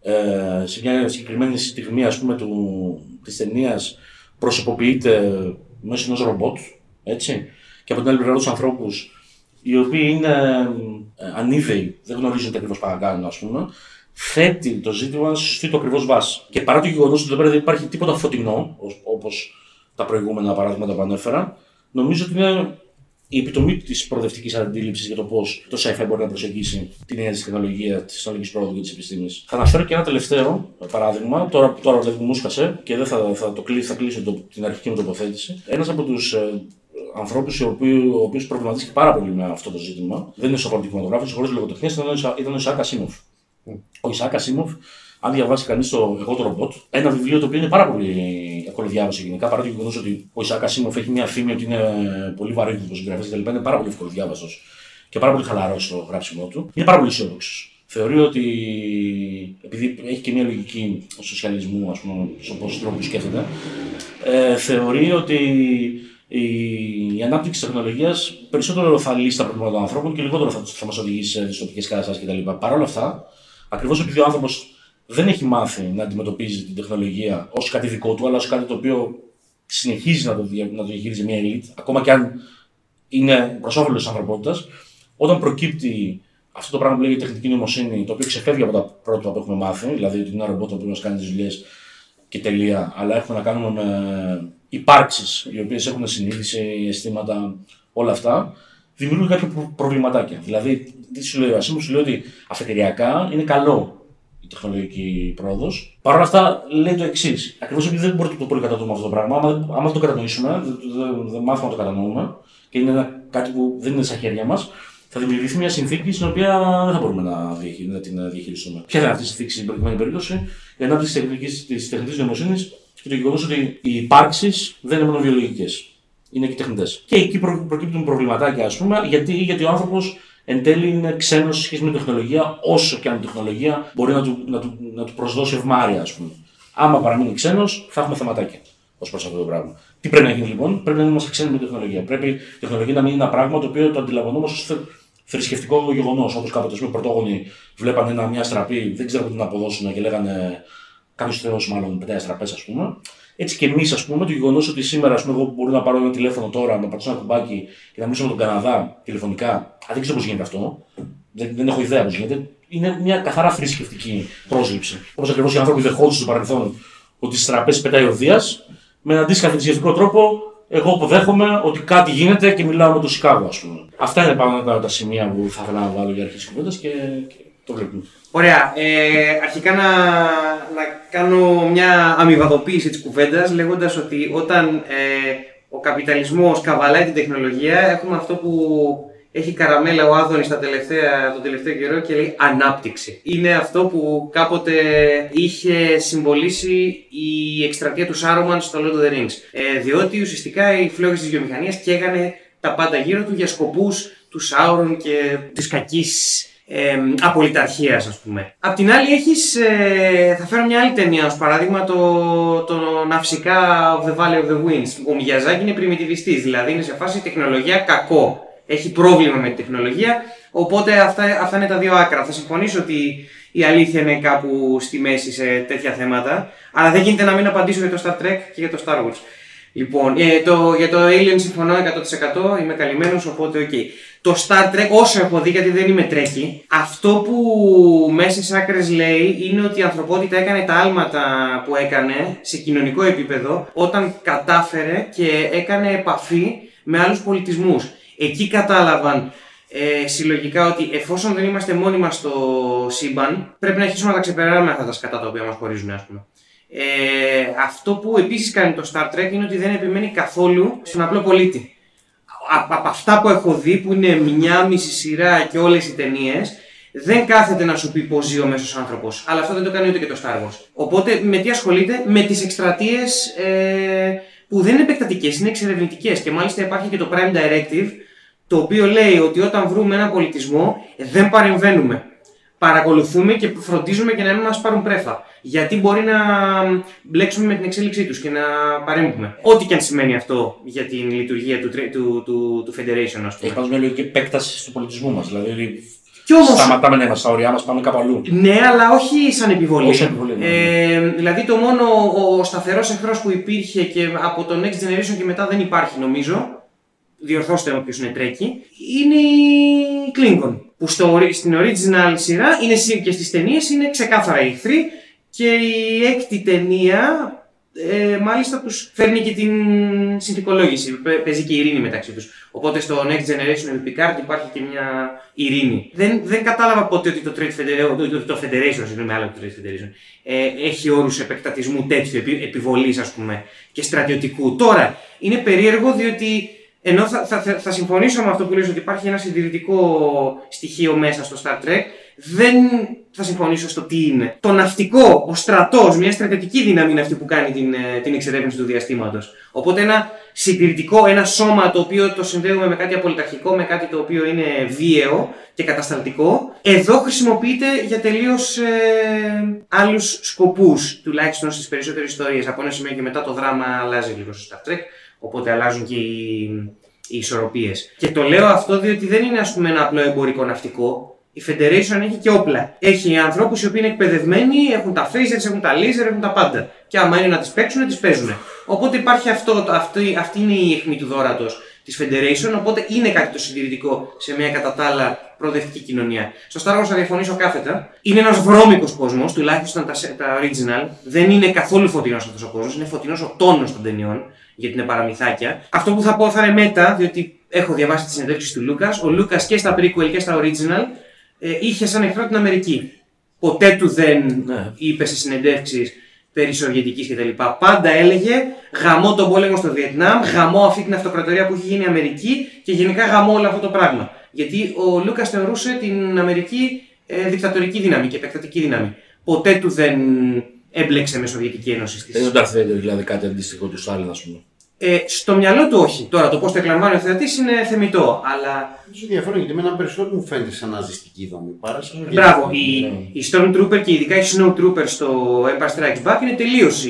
ε, σε μια συγκεκριμένη στιγμή ας πούμε, του, της ταινίας προσωποποιείται μέσω ενός ρομπότ, έτσι, και από την άλλη πλευρά τους ανθρώπους οι οποίοι είναι ε, ανίδεοι, δεν γνωρίζουν τι ακριβώς παρακάνουν, ας πούμε, θέτει το ζήτημα στη σωστή το ακριβώς βάση. Και παρά το γεγονός ότι εδώ πέρα δεν υπάρχει τίποτα φωτεινό, όπως τα προηγούμενα παραδείγματα που ανέφερα, νομίζω ότι είναι η επιτομή της προοδευτικής αντίληψης για το πώς το sci-fi μπορεί να προσεγγίσει τη νέα τεχνολογία, της τεχνολογικής πρόοδου και της επιστήμης. Θα αναφέρω και ένα τελευταίο παράδειγμα, τώρα, τώρα δηλαδή μου σκασε και δεν θα, θα, το κλείσω, θα κλείσω το, την αρχική μου τοποθέτηση. Ένας από τους ε, ανθρώπους ο οποίος προβληματίστηκε πάρα πολύ με αυτό το ζήτημα, δεν είναι σοβαρό κινηματογράφο, χωρί λογοτεχνία, ήταν ο Ισaac Ασίμοφ. Ο Ισaac Ασίμοφ, αν διαβάσει κανείς το Εγώ το ρομπότ, ένα βιβλίο το οποίο είναι πάρα πολύ εύκολο διάβαση γενικά, παρά το γεγονός ότι ο Ισaac Ασίμοφ έχει μια φήμη ότι είναι πολύ βαρύτητο συγγραφέα κτλ. Είναι πάρα πολύ εύκολο διάβαστο και πάρα πολύ χαλαρός στο γράψιμό του. Είναι πάρα πολύ αισιόδοξος. Θεωρεί ότι επειδή έχει και μια λογική σοσιαλισμού, ας πούμε, στον πώς τρόπο σκέφτεται, ε, θεωρεί ότι η ανάπτυξη της τεχνολογίας περισσότερο θα λύσει τα προβλήματα των ανθρώπων και λιγότερο θα, θα μας οδηγήσει σε δυστοπικές καταστάσεις κτλ. Παρ' όλα αυτά, ακριβώς επειδή ο άνθρωπος δεν έχει μάθει να αντιμετωπίζει την τεχνολογία ως κάτι δικό του, αλλά ως κάτι το οποίο συνεχίζει να το, να το διαχειρίζει μια ελίτ, ακόμα και αν είναι προς όφελος της ανθρωπότητας, όταν προκύπτει αυτό το πράγμα που λέγεται τεχνητή νοημοσύνη, το οποίο ξεφεύγει από τα πρότυπα που έχουμε μάθει, δηλαδή ότι είναι ένα ρομπότ που μας κάνει τις δουλειές και τελεία, αλλά έχουμε να κάνουμε με υπάρξεις οι οποίες έχουν συνείδηση, αισθήματα, όλα αυτά, δημιουργούν κάποια προβληματάκια. Δηλαδή, τι σου λέει ο Ασίμου, σου λέει ότι αφετηριακά είναι καλό η τεχνολογική πρόοδος. Παρ' όλα αυτά, λέει το εξής. Ακριβώς επειδή δεν μπορούμε να το πολύ κατανοούμε αυτό το πράγμα, άμα, άμα δεν το κατανοήσουμε, δεν, δεν, δεν μάθουμε να το κατανοούμε και είναι ένα, κάτι που δεν είναι στα χέρια μας, θα δημιουργηθεί μια συνθήκη στην οποία δεν θα μπορούμε να, να την διαχειριστούμε. Ποια θα είναι αυτή η συνθήκη στην προκειμένη περίπτωση, η ανάπτυξη της τεχνητής νοημοσύνης και το γεγονός ότι οι υπάρξεις δεν είναι μόνο βιολογικές. Είναι και τεχνητές. Και εκεί προ, προκύπτουν προβληματάκια, ας πούμε, γιατί, γιατί ο άνθρωπος εν τέλει είναι ξένος σε σχέση με την τεχνολογία, όσο και αν η τεχνολογία μπορεί να του, να του, να του προσδώσει ευμάρεια, ας πούμε. Άμα παραμείνει ξένος, θα έχουμε θεματάκια ως προς αυτό το πράγμα. Τι πρέπει να γίνει λοιπόν, πρέπει να είμαστε ξένοι με την τεχνολογία. Πρέπει η τεχνολογία να μην είναι ένα πράγμα το οποίο το αντιλαμβανόμαστε ως θρησκευτικό γεγονός. Όπως κάποτε οι πρωτόγονοι βλέπανε μια στραπή, δεν ξέρουν τι να αποδώσουν και λέγανε κάποιος Θεός μάλλον πετάει αστραπέ, ας πούμε. Έτσι και εμείς, ας πούμε, το γεγονός ότι σήμερα ας πούμε, εγώ μπορώ να πάρω ένα τηλέφωνο τώρα, να πατήσω ένα κουμπάκι και να μιλήσω με τον Καναδά τηλεφωνικά. Α, δεν ξέρω πώς γίνεται αυτό. Δεν, δεν έχω ιδέα πώς γίνεται. Είναι μια καθαρά θρησκευτική πρόσληψη. Όπως ακριβώς οι άνθρωποι δεχόντουσαν στο παρελθόν ότι στις τραπέζες πετάει ο Δίας, με έναν αντίστοιχα θρησκευτικό τρόπο, εγώ αποδέχομαι ότι κάτι γίνεται και μιλάω με το Σικάγο, ας πούμε. Αυτά είναι πάνω τα, τα σημεία που θα ήθελα να βάλω για αρχή τη κουβέντας και, και το βλέπουμε. Ωραία. Ε, αρχικά να, να κάνω μια αμοιβαδοποίηση της κουβέντας λέγοντας ότι όταν ε, ο καπιταλισμός καβαλάει την τεχνολογία έχουμε αυτό που έχει καραμέλα ο Άδωνης τα τελευταία, τον τελευταίο καιρό και λέει ανάπτυξη. Είναι αυτό που κάποτε είχε συμβολήσει η εκστρατεία του Σάρουμαν στο Lord of the Rings. Ε, διότι ουσιαστικά οι φλόγες της βιομηχανίας καίγανε τα πάντα γύρω του για σκοπούς του Σάουρον και της κακής ε, απολυταρχίας, ας πούμε. Απ' την άλλη, έχεις. Ε, θα φέρω μια άλλη ταινία ως παράδειγμα, το, το Ναυσικά of the Valley of the Winds. Ο Μιγιαζάκη είναι πριμιτιβιστή, δηλαδή είναι σε φάση τεχνολογία κακό. Έχει πρόβλημα με τη τεχνολογία, οπότε αυτά, αυτά είναι τα δύο άκρα. Θα συμφωνήσω ότι η αλήθεια είναι κάπου στη μέση σε τέτοια θέματα, αλλά δεν γίνεται να μην απαντήσω για το Star Trek και για το Star Wars. Λοιπόν, ε, το, για το Alien συμφωνώ 100%, είμαι καλυμμένος, οπότε OK. Okay. Το Star Trek, όσο έχω δει, γιατί δεν είμαι Trekkie, αυτό που μέσα στις άκρες λέει είναι ότι η ανθρωπότητα έκανε τα άλματα που έκανε σε κοινωνικό επίπεδο όταν κατάφερε και έκανε επαφή με άλλους πολιτισμούς. Εκεί κατάλαβαν ε, συλλογικά ότι εφόσον δεν είμαστε μόνοι μας στο σύμπαν, πρέπει να αρχίσουμε να τα ξεπερνάμε αυτά τα σκατά τα οποία μας χωρίζουν, ας πούμε. Ε, αυτό που επίσης κάνει το Star Trek είναι ότι δεν επιμένει καθόλου στον απλό πολίτη από αυτά που έχω δει, που είναι μια μισή σειρά και όλες οι ταινίες, δεν κάθεται να σου πει πώς ζει ο μέσος άνθρωπος. Αλλά αυτό δεν το κάνει ούτε και το Star Wars. Οπότε με τι ασχολείται, με τις εκστρατείες ε, που δεν είναι επεκτατικές, είναι εξερευνητικές. Και μάλιστα υπάρχει και το Prime Directive, το οποίο λέει ότι όταν βρούμε ένα πολιτισμό, δεν παρεμβαίνουμε παρακολουθούμε και φροντίζουμε και να μην μας πάρουν πρέφα. Γιατί μπορεί να μπλέξουμε με την εξέλιξή τους και να παρέμβουμε. Ό,τι και αν σημαίνει αυτό για την λειτουργία του, του, του, του Federation, ας πούμε. Έχει πάντω μια λογική επέκταση του πολιτισμού μας. Δηλαδή, κι όμως... σταματάμε να είμαστε στα όρια μας, πάμε κάπου αλλού. Ναι, αλλά όχι σαν επιβολή. Όχι επιβολή ναι. ε, δηλαδή, το μόνο ο σταθερός εχθρός που υπήρχε και από το Next Generation και μετά δεν υπάρχει, νομίζω. Διορθώστε με όποιο είναι τρέκι. Είναι η Klingon που στο, στην original σειρά είναι και στις ταινίες είναι ξεκάθαρα εχθροί και η έκτη ταινία ε, μάλιστα τους φέρνει και την συνθηκολόγηση, παίζει και η ειρήνη μεταξύ τους. Οπότε στο Next Generation of Picard υπάρχει και μια ειρήνη. Δεν, δεν κατάλαβα ποτέ ότι το, Trade Federation, το, το Federation, συγγνώμη, άλλο το Trade Federation, ε, έχει όρους επεκτατισμού τέτοιου, επι, επιβολής ας πούμε και στρατιωτικού. Τώρα, είναι περίεργο διότι ενώ θα, θα, θα, συμφωνήσω με αυτό που λες ότι υπάρχει ένα συντηρητικό στοιχείο μέσα στο Star Trek, δεν θα συμφωνήσω στο τι είναι. Το ναυτικό, ο στρατός, μια στρατιωτική δύναμη είναι αυτή που κάνει την, ε, την εξερεύνηση του διαστήματος. Οπότε ένα συντηρητικό, ένα σώμα το οποίο το συνδέουμε με κάτι απολυταρχικό, με κάτι το οποίο είναι βίαιο και κατασταλτικό, εδώ χρησιμοποιείται για τελείως ε, άλλους σκοπούς, τουλάχιστον στις περισσότερες ιστορίες. Από ένα σημείο και μετά το δράμα αλλάζει λίγο στο Star Trek. Οπότε αλλάζουν και οι, οι ισορροπίες. Και το λέω αυτό διότι δεν είναι ας πούμε, ένα απλό εμπορικό ναυτικό. Η Federation έχει και όπλα. Έχει ανθρώπους οι οποίοι είναι εκπαιδευμένοι, έχουν τα phasers, έχουν τα laser, έχουν τα πάντα. Και άμα είναι να τις παίξουν, τις παίζουν. Οπότε υπάρχει αυτό, αυτή, αυτή είναι η αιχμή του δόρατος της Federation, οπότε είναι κάτι το συντηρητικό σε μια κατά τα άλλα προοδευτική κοινωνία. Στο Star Wars θα διαφωνήσω κάθετα. Είναι ένας βρώμικος κόσμος, τουλάχιστον τα, τα original. Δεν είναι καθόλου φωτεινός αυτός ο κόσμος, είναι φωτεινός ο τόνος των ταινιών γιατί είναι παραμυθάκια. Αυτό που θα πω θα είναι μετά, διότι έχω διαβάσει τις συνεντεύξεις του Λούκας. Ο Λούκας και στα prequel και στα original ε, είχε σαν εχθρό την Αμερική. Ποτέ του δεν ναι. είπε σε συνεντεύξεις περί Σοβιετικής κτλ. Πάντα έλεγε γαμώ τον πόλεμο στο Βιετνάμ, γαμώ αυτή την αυτοκρατορία που έχει γίνει η Αμερική και γενικά γαμώ όλο αυτό το πράγμα. Γιατί ο Λούκας θεωρούσε την Αμερική ε, δικτατορική δύναμη και επεκτατική δύναμη. Ποτέ του δεν έμπλεξε με Σοβιετική Ένωση. Δεν είναι το Darth δηλαδή κάτι αντίστοιχο του Στάλιν, ας πούμε. Ε, στο μιαλό του όχι. Τώρα το πώς το εκλαμβάνει ο θεατής είναι θεμητό. Αλλά. Δεν σου διαφωνώ γιατί με ένα περισσότερο μου φαίνεται σαν ναζιστική δομή. Παρά σαν Μπράβο. Οι, ναι. οι Stormtrooper και ειδικά οι Snowtrooper στο Empire Strikes Back είναι τελείως.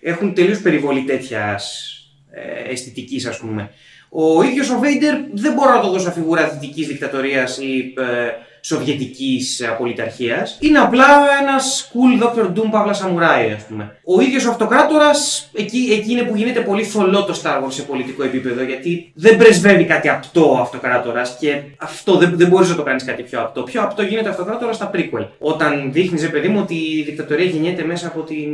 Έχουν τελείως περιβολή τέτοιας ε, αισθητικής, ας πούμε. Ο ίδιος ο Vader δεν μπορώ να το δώσω φιγούρα δυτικής δικτατορίας ή ε, Σοβιετικής απολυταρχία. Είναι απλά ένας cool Dr. Doom Παύλα Σαμουράι, ας πούμε. Ο ίδιος ο αυτοκράτορας, εκεί, εκεί είναι που γίνεται πολύ θολό το Star Wars σε πολιτικό επίπεδο, γιατί δεν πρεσβεύει κάτι απτό ο αυτοκράτορας και αυτό δεν, δεν μπορείς να το κάνεις κάτι πιο απτό. Πιο απτό γίνεται αυτοκράτορα στα prequel. Όταν δείχνεις, παιδί μου, ότι η δικτατορία γεννιέται μέσα από την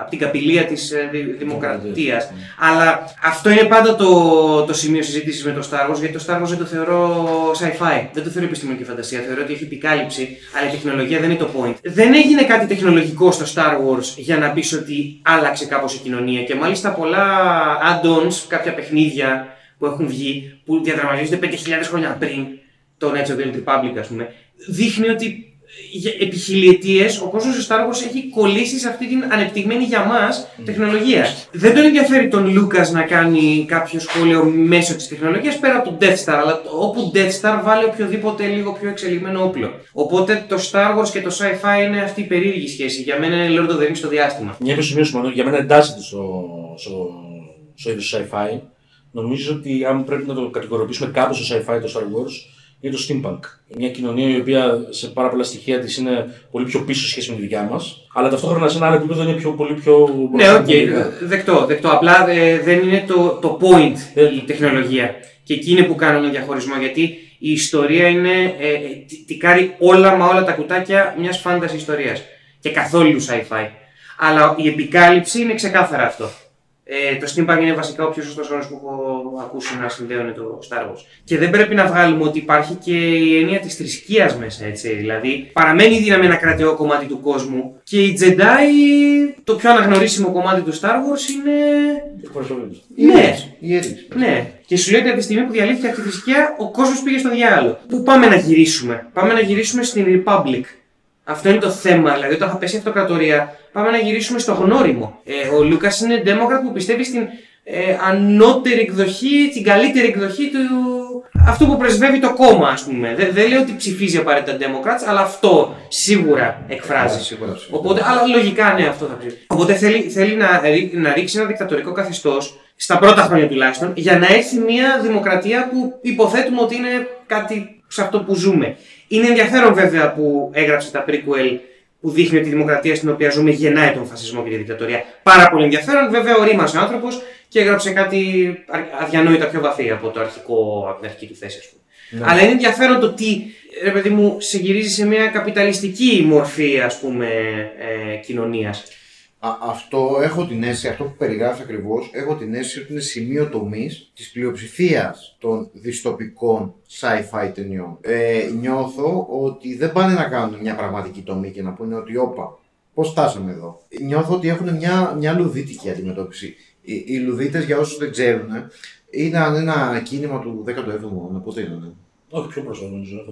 από την καπηλεία της ε, δημοκρατίας. Αλλά αυτό είναι πάντα το, το σημείο συζήτησης με το Star Wars, γιατί το Star Wars δεν το θεωρώ sci-fi, δεν το θεωρώ επιστημονική φαντασία, θεωρώ ότι έχει επικάλυψη, αλλά η τεχνολογία δεν είναι το point. Δεν έγινε κάτι τεχνολογικό στο Star Wars για να πεις ότι άλλαξε κάπως η κοινωνία και μάλιστα πολλά add-ons, κάποια παιχνίδια που έχουν βγει, που διαδραματίζονται 5.000 χρόνια πριν το Knights of the Republic, ας πούμε, δείχνει ότι επί χιλιετίε ο κόσμος του Star Wars έχει κολλήσει σε αυτή την ανεπτυγμένη για μας τεχνολογία. Δεν τον ενδιαφέρει τον Λούκας να κάνει κάποιο σχόλιο μέσω της τεχνολογίας πέρα από τον Death Star, αλλά όπου Death Star βάλει οποιοδήποτε λίγο πιο εξελιγμένο όπλο. Οπότε το Star Wars και το sci-fi είναι αυτή η περίεργη σχέση. Για μένα είναι Lord of the Rings στο διάστημα. Μια επισημείωση για μένα εντάσσεται στο, στο, στο είδος sci-fi. Νομίζω ότι αν πρέπει να το κατηγοριοποιήσουμε κάπου στο sci-fi το Star Wars, είναι το steampunk. Μια κοινωνία η οποία σε πάρα πολλά στοιχεία της είναι πολύ πιο πίσω σχέση με τη δικιά μας, αλλά ταυτόχρονα σε ένα άλλο επίπεδο είναι πιο, πολύ πιο. Ναι, OK, okay, δεκτό, δεκτό. Απλά ε, δεν είναι το, το point ε, η τεχνολογία. Και εκεί είναι που κάνουμε ένα διαχωρισμό γιατί η ιστορία είναι. Ε, τικάρει όλα μα όλα τα κουτάκια μιας fantasy ιστορίας. Και καθόλου sci-fi. Αλλά η επικάλυψη είναι ξεκάθαρα αυτό. Ε, το steampunk είναι βασικά ο πιο σωστός όρο που έχω ακούσει να συνδέουν το Star Wars. Και δεν πρέπει να βγάλουμε ότι υπάρχει και η έννοια της θρησκείας μέσα, έτσι. Δηλαδή, παραμένει η δύναμη ένα κρατεό κομμάτι του κόσμου και οι Jedi, το πιο αναγνωρίσιμο κομμάτι του Star Wars είναι. Ναι, ναι. Και σου λέει ότι από τη στιγμή που διαλύθηκε αυτή η θρησκεία, ο κόσμος πήγε στο διάλογο. Πού πάμε να γυρίσουμε; Πάμε να γυρίσουμε στην Republic. Αυτό είναι το θέμα. Δηλαδή, όταν θα πέσει η αυτοκρατορία, πάμε να γυρίσουμε στο γνώριμο. Ε, ο Λούκας είναι Democrat που πιστεύει στην ε, ανώτερη εκδοχή, την καλύτερη εκδοχή του. Αυτό που πρεσβεύει το κόμμα, ας πούμε. Δεν, δεν λέω ότι ψηφίζει απαραίτητα Democrats, αλλά αυτό σίγουρα εκφράζει. Σίγουρα, Οπότε, αλλά λογικά ναι, αυτό θα ψηφίσει. Οπότε θέλει, θέλει να, να ρίξει ένα δικτατορικό καθεστώς, στα πρώτα χρόνια τουλάχιστον, για να έρθει μια δημοκρατία που υποθέτουμε ότι είναι κάτι σε αυτό που ζούμε. Είναι ενδιαφέρον βέβαια που έγραψε τα prequel που δείχνει ότι η δημοκρατία στην οποία ζούμε γεννάει τον φασισμό και τη δικτατορία. Πάρα πολύ ενδιαφέρον. Βέβαια, ορίμασε ο άνθρωπος και έγραψε κάτι αδιανόητα πιο βαθύ από, το αρχικό, από την αρχική του θέση, ας πούμε. Ναι. Αλλά είναι ενδιαφέρον το τι, ρε παιδί μου, σε γυρίζει σε μια καπιταλιστική μορφή, ας πούμε, ε, κοινωνία αυτό έχω την αίσθηση, αυτό που περιγράφεις ακριβώς, έχω την αίσθηση ότι είναι σημείο τομής της πλειοψηφίας των διστοπικών sci-fi ταινιών. Ε, νιώθω ότι δεν πάνε να κάνουν μια πραγματική τομή και να πούνε ότι όπα, πώς φτάσαμε εδώ. Νιώθω ότι έχουν μια, μια λουδίτικη αντιμετώπιση. Οι, οι λουδίτες, για όσους δεν ξέρουν, ήταν ένα κίνημα του 17ου αιώνα. Πότε ήταν. Όχι, πιο πρόσφατα νομίζω.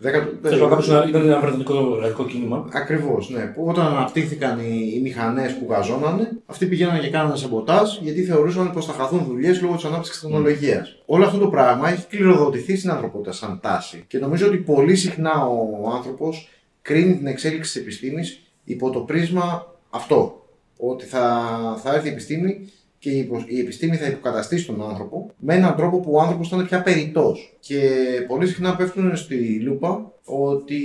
Θέλω να ήταν ένα βρετανικό κίνημα. Ακριβώς, ναι. Που όταν αναπτύχθηκαν οι, οι μηχανές που γαζώνανε, αυτοί πηγαίνανε και κάνανε σαμποτάζ γιατί θεωρούσαν πως θα χαθούν δουλειές λόγω της ανάπτυξης της τεχνολογίας. Mm. Όλο αυτό το πράγμα έχει κληροδοτηθεί στην ανθρωπότητα σαν τάση. Και νομίζω ότι πολύ συχνά ο άνθρωπος κρίνει την εξέλιξη της επιστήμης υπό το πρίσμα αυτό. Ότι θα, θα έρθει η επιστήμη και η επιστήμη θα υποκαταστήσει τον άνθρωπο με έναν τρόπο που ο άνθρωπος θα είναι πια περιττός. Και πολύ συχνά πέφτουν στη λούπα ότι.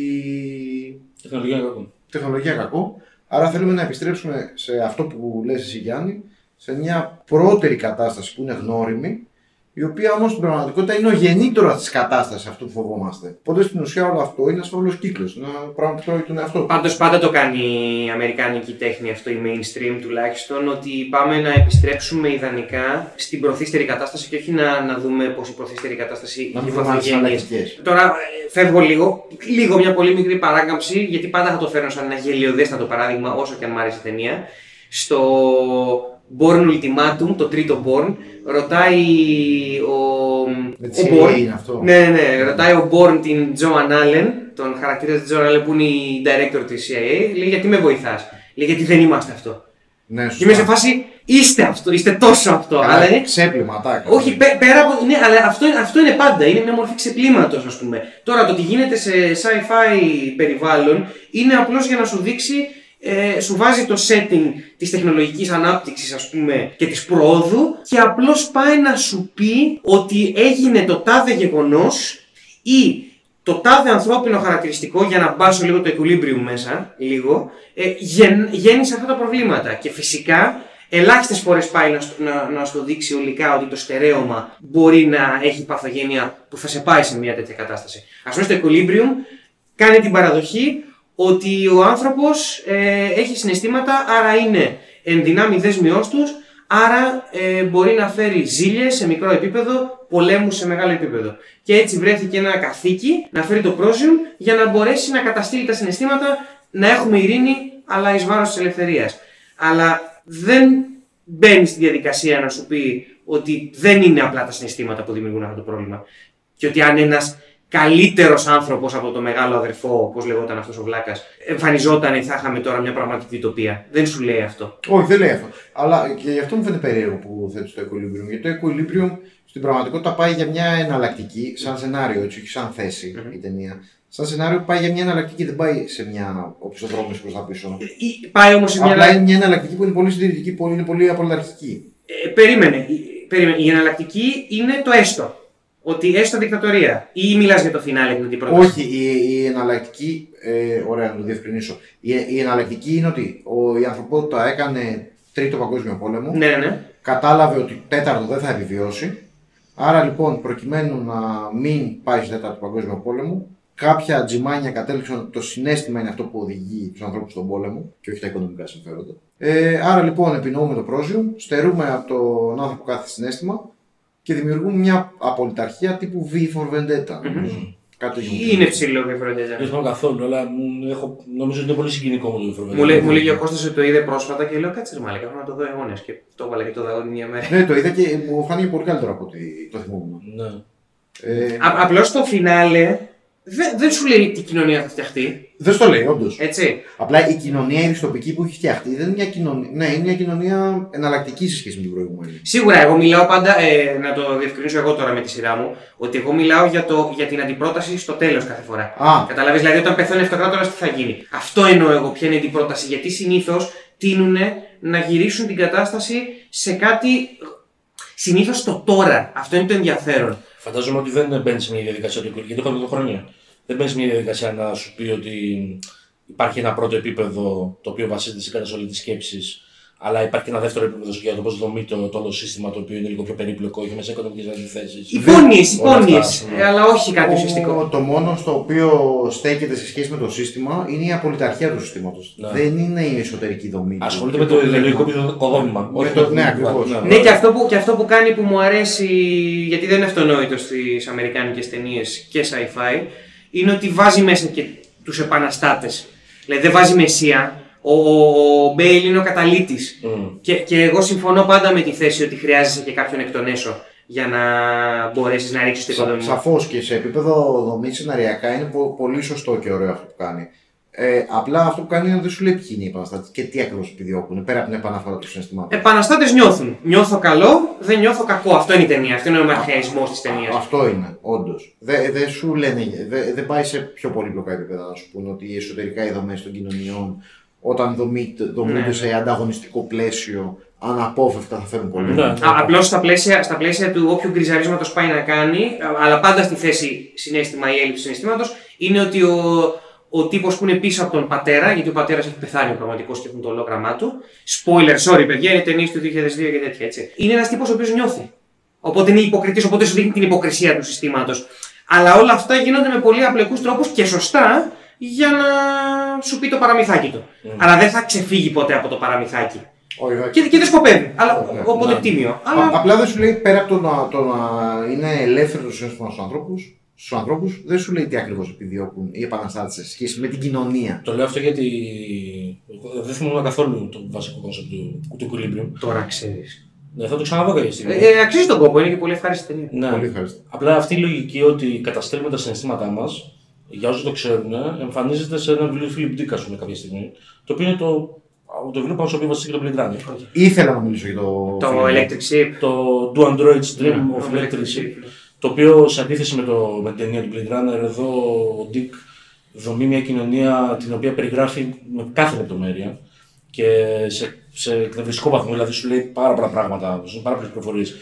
Τεχνολογία κακό. Τεχνολογία κακό. Άρα θέλουμε να επιστρέψουμε σε αυτό που λες εσύ Γιάννη, σε μια πρώτερη κατάσταση που είναι γνώριμη, η οποία όμως στην πραγματικότητα είναι ο γεννήτωρα της κατάστασης αυτού που φοβόμαστε. Οπότε στην ουσία όλο αυτό είναι ένας φαύλος κύκλος. Ένα πράγμα που τρώει τον εαυτό. Πάντως πάντα το κάνει η αμερικάνικη τέχνη αυτό, η mainstream τουλάχιστον, ότι πάμε να επιστρέψουμε ιδανικά στην προθύστερη κατάσταση και όχι να, να δούμε πώς η προθύστερη κατάσταση έχει βαθμογένειες. Τώρα ε, φεύγω λίγο, λίγο μια πολύ μικρή παράκαμψη, γιατί πάντα θα το φέρνω σαν ένα γελιοδέστατο παράδειγμα, όσο και αν μ' άρεσε η ταινία. Στο Born Ultimatum, το τρίτο Born, ρωτάει ο. ο Born. Αυτό; Ναι, ναι, ρωτάει ο Born την Joan Allen, τον χαρακτήρα της Joan Allen που είναι η director της CIA, λέει γιατί με βοηθάς; Λέει γιατί δεν είμαστε αυτό. Ναι, και είμαι σε φάση είστε αυτό, είστε τόσο αυτό. Καλά, αλλά είναι ξέπλυμα, Όχι, πέρα από. Ναι, αλλά αυτό, αυτό είναι πάντα. Είναι μια μορφή ξεπλήματος, ας πούμε. Τώρα το ότι γίνεται σε sci-fi περιβάλλον είναι απλώς για να σου δείξει ε, σου βάζει το setting της τεχνολογικής ανάπτυξης ας πούμε και της πρόοδου και απλώς πάει να σου πει ότι έγινε το τάδε γεγονός ή το τάδε ανθρώπινο χαρακτηριστικό, για να μπάσω λίγο το equilibrium μέσα, λίγο, ε, γεν, γέννησε αυτά τα προβλήματα. Και φυσικά Ελάχιστες φορές πάει να, στο- να, να στο δείξει ολικά ότι το στερέωμα μπορεί να έχει παθογένεια που θα σε πάει σε μια τέτοια κατάσταση. Α πούμε στο Equilibrium κάνει την παραδοχή ότι ο άνθρωπος ε, έχει συναισθήματα, άρα είναι εν δυνάμει δέσμιό τους, άρα ε, μπορεί να φέρει ζήλιες σε μικρό επίπεδο, πολέμους σε μεγάλο επίπεδο. Και έτσι βρέθηκε ένα καθήκη να φέρει το πρόσιουμ για να μπορέσει να καταστήλει τα συναισθήματα, να έχουμε ειρήνη, αλλά εις βάρος της ελευθερίας. Αλλά δεν μπαίνει στη διαδικασία να σου πει ότι δεν είναι απλά τα συναισθήματα που δημιουργούν αυτό το πρόβλημα. Και ότι αν ένας καλύτερος άνθρωπος από το μεγάλο αδερφό, όπω λεγόταν αυτός ο Βλάκας, εμφανιζόταν, θα είχαμε τώρα μια πραγματική δυτοπία. Δεν σου λέει αυτό. Όχι, δεν λέει αυτό. Αλλά και γι' αυτό μου φαίνεται περίεργο που θέτεις το Equilibrium. Γιατί το Equilibrium στην πραγματικότητα πάει για μια εναλλακτική, σαν σενάριο, έτσι, όχι σαν θέση η ταινία. Σαν σενάριο πάει για μια εναλλακτική, δεν πάει σε μια οψιοδρόμηση προς τα πίσω. Ή- Πάει όμως σε μια. Απλά είναι μια εναλλακτική που είναι πολύ συντηρητική, πολύ, είναι πολύ απολυταρχική. Ε, περίμενε. Ε, περίμενε. Η εναλλακτική είναι το έστω. Ότι έστω δικτατορία. Ή μιλάς για το φινάλε και την πρόταση; Όχι, η, η εναλλακτική. Ε, ωραία, να το διευκρινίσω. Η, η εναλλακτική είναι ότι ο, η ανθρωπότητα έκανε τρίτο παγκόσμιο πόλεμο. Ναι, ναι, ναι. κατάλαβε ότι τέταρτο δεν θα επιβιώσει. Άρα λοιπόν, προκειμένου να μην πάει στο τέταρτο παγκόσμιο πόλεμο, κάποια τζιμάνια κατέληξαν ότι το συνέστημα είναι αυτό που οδηγεί τους ανθρώπους στον πόλεμο και όχι τα οικονομικά συμφέροντα. Ε, άρα λοιπόν, επινοούμε το πρόσιουμ, στερούμε από τον άνθρωπο κάθε συνέστημα και δημιουργούμε μια απολυταρχία τύπου V for Vendetta. νομίζω. Κάτι τέτοιο μου Είναι θυμίζει. ψηλό διαφορετικά. Δεν θυμάμαι καθόλου, αλλά μου- έχω, νομίζω ότι είναι πολύ συγκινικό μου το Infrared. Μου λέει, μου λέγει ο Κώστας ότι το είδε πρόσφατα και λέω κάτσε ρε μάλακα, έχω να το δω αιώνες. Και το έβαλα και το δω μια μέρα. Ναι, το είδα και μου φάνηκε πολύ καλύτερο από ότι το θυμόμουν. Ναι. Ε, Απλώς στο φινάλε δεν, δεν σου λέει τι κοινωνία θα φτιαχτεί. Δεν στο λέει, όντως. Έτσι. Απλά η κοινωνία η δυστοπική που έχει φτιαχτεί δεν είναι μια κοινωνία. Ναι, είναι μια κοινωνία εναλλακτική σε σχέση με την προηγούμενη. Σίγουρα, εγώ μιλάω πάντα, ε, να το διευκρινίσω εγώ τώρα με τη σειρά μου, ότι εγώ μιλάω για, το, για την αντιπρόταση στο τέλος κάθε φορά. Α, Καταλαβες, δηλαδή όταν πεθαίνει ο αυτοκράτορα τι θα γίνει; Αυτό εννοώ εγώ, ποια είναι η αντιπρόταση. Γιατί συνήθως τείνουν να γυρίσουν την κατάσταση σε κάτι. Συνήθως το τώρα. Αυτό είναι το ενδιαφέρον. Φαντάζομαι ότι δεν μπαίνει σε μια διαδικασία του γιατί το είχαμε εδώ χρόνια. Δεν μπαίνει σε μια διαδικασία να σου πει ότι υπάρχει ένα πρώτο επίπεδο το οποίο βασίζεται σε καταστολή της σκέψης, αλλά υπάρχει και ένα δεύτερο επίπεδο για το πώ δομεί το, το όλο σύστημα το οποίο είναι λίγο πιο περίπλοκο, έχει μέσα οικονομικές αντιθέσεις. Υπόνοιε, Όλα αυτά, υπόνοιε. ναι. Αλλά όχι κάτι ουσιαστικό. το, το μόνο στο οποίο στέκεται σε σχέση με το σύστημα είναι η απολυταρχία του συστήματος. Ναι. Δεν είναι η εσωτερική δομή. του. Ασχολείται με το ιδεολογικό οικοδόμημα. Με το- ναι, ακριβώς. Ναι, και αυτό, που, και αυτό που κάνει που μου αρέσει, γιατί δεν είναι αυτονόητο στις αμερικάνικες ταινίες και sci-fi, είναι ότι βάζει μέσα και τους επαναστάτες. Δηλαδή δεν βάζει μεσία. Ο, ο Μπέιλ είναι ο καταλήτης. Μμ. Και, και εγώ συμφωνώ πάντα με τη θέση ότι χρειάζεσαι και κάποιον εκ των έσω για να μπορέσεις να ρίξεις το οικοδόμημα. Σαφώς και σε επίπεδο δομής σεναριακά είναι πο- πολύ σωστό και ωραίο αυτό που κάνει. Ε, απλά αυτό που κάνει είναι να δεν σου λέει ποιοι είναι οι επαναστάτες και τι ακριβώς επιδιώκουν πέρα από την επαναφορά του συναισθημάτων. Επαναστάτες νιώθουν. Νιώθω καλό, δεν νιώθω κακό. Αυτό είναι η ταινία. Αυτό είναι ο μαρχαϊσμό της ταινίας. Αυτό είναι, όντως. Δεν δε σου λένε, δεν δεν πάει σε πιο πολύπλοκα επίπεδα να σου πούνε ότι εσωτερικά οι δομές των κοινωνιών, όταν δομεί- δομούνται Ναι. σε ανταγωνιστικό πλαίσιο, αναπόφευκτα θα φέρουν πολύ. Ναι. Απλώς στα πλαίσια, στα πλαίσια του όποιου γκριζαρίσματος πάει να κάνει, α- αλλά πάντα στη θέση συνέστημα ή έλλειψη συναισθήματος, είναι ότι ο, ο τύπος που είναι πίσω από τον πατέρα, γιατί ο πατέρας έχει πεθάνει ο πραγματικός και έχουν το ολόγραμμά του. Spoiler, sorry παιδιά, είναι ταινίες του 2002 και τέτοια έτσι. Είναι ένας τύπος ο οποίος νιώθει. Οπότε είναι υποκριτής, οπότε σου δείχνει την υποκρισία του συστήματος. Αλλά όλα αυτά γίνονται με πολύ απλοϊκού τρόπους και σωστά για να σου πει το παραμυθάκι του. Αλλά δεν θα ξεφύγει ποτέ από το παραμυθάκι. Όχι, εντάξει. Και, και δεν σκοπεύει. Αλλά, Ναι, οπότε ναι. τίμιο. Α- Αλλά Απλά δεν σου λέει πέρα από το να, το να είναι ελεύθερος το συναίσθημα στους ανθρώπους, στους ανθρώπους, δεν σου λέει τι ακριβώς επιδιώκουν οι επαναστάτες σε σχέση με την κοινωνία. Το λέω αυτό γιατί εγώ δεν θυμόμουν καθόλου το βασικό κόνσεπτ του, του Equilibrium. τώρα ξέρεις. Ναι, θα το ξαναδώ κάποια στιγμή. Ε, ε, αξίζει τον κόπο, είναι και πολύ ευχάριστη ταινία. ναι. Πολύ ευχάριστη. Απλά αυτή η λογική ότι καταστέλνουμε τα συναισθήματά μας, για όσους το ξέρουν, εμφανίζεται σε ένα βιβλίο Philip Dick, ας πούμε, κάποια στιγμή. Το οποίο είναι το, το βιβλίο πάνω στο οποίο βασίζεται και το Blade Runner. Ήθελα να μιλήσω για το. Το film. Electric Sheep. Το Do Android's Dream Ναι, of το Electricity. Sheep. Το οποίο σε αντίθεση με, το, με την ταινία του Blade Runner, εδώ ο Dick δομεί μια κοινωνία την οποία περιγράφει με κάθε λεπτομέρεια και σε, σε εκνευριστικό βαθμό, δηλαδή σου λέει πάρα πολλά πράγματα, σου δίνει πάρα πολλές πληροφορίες.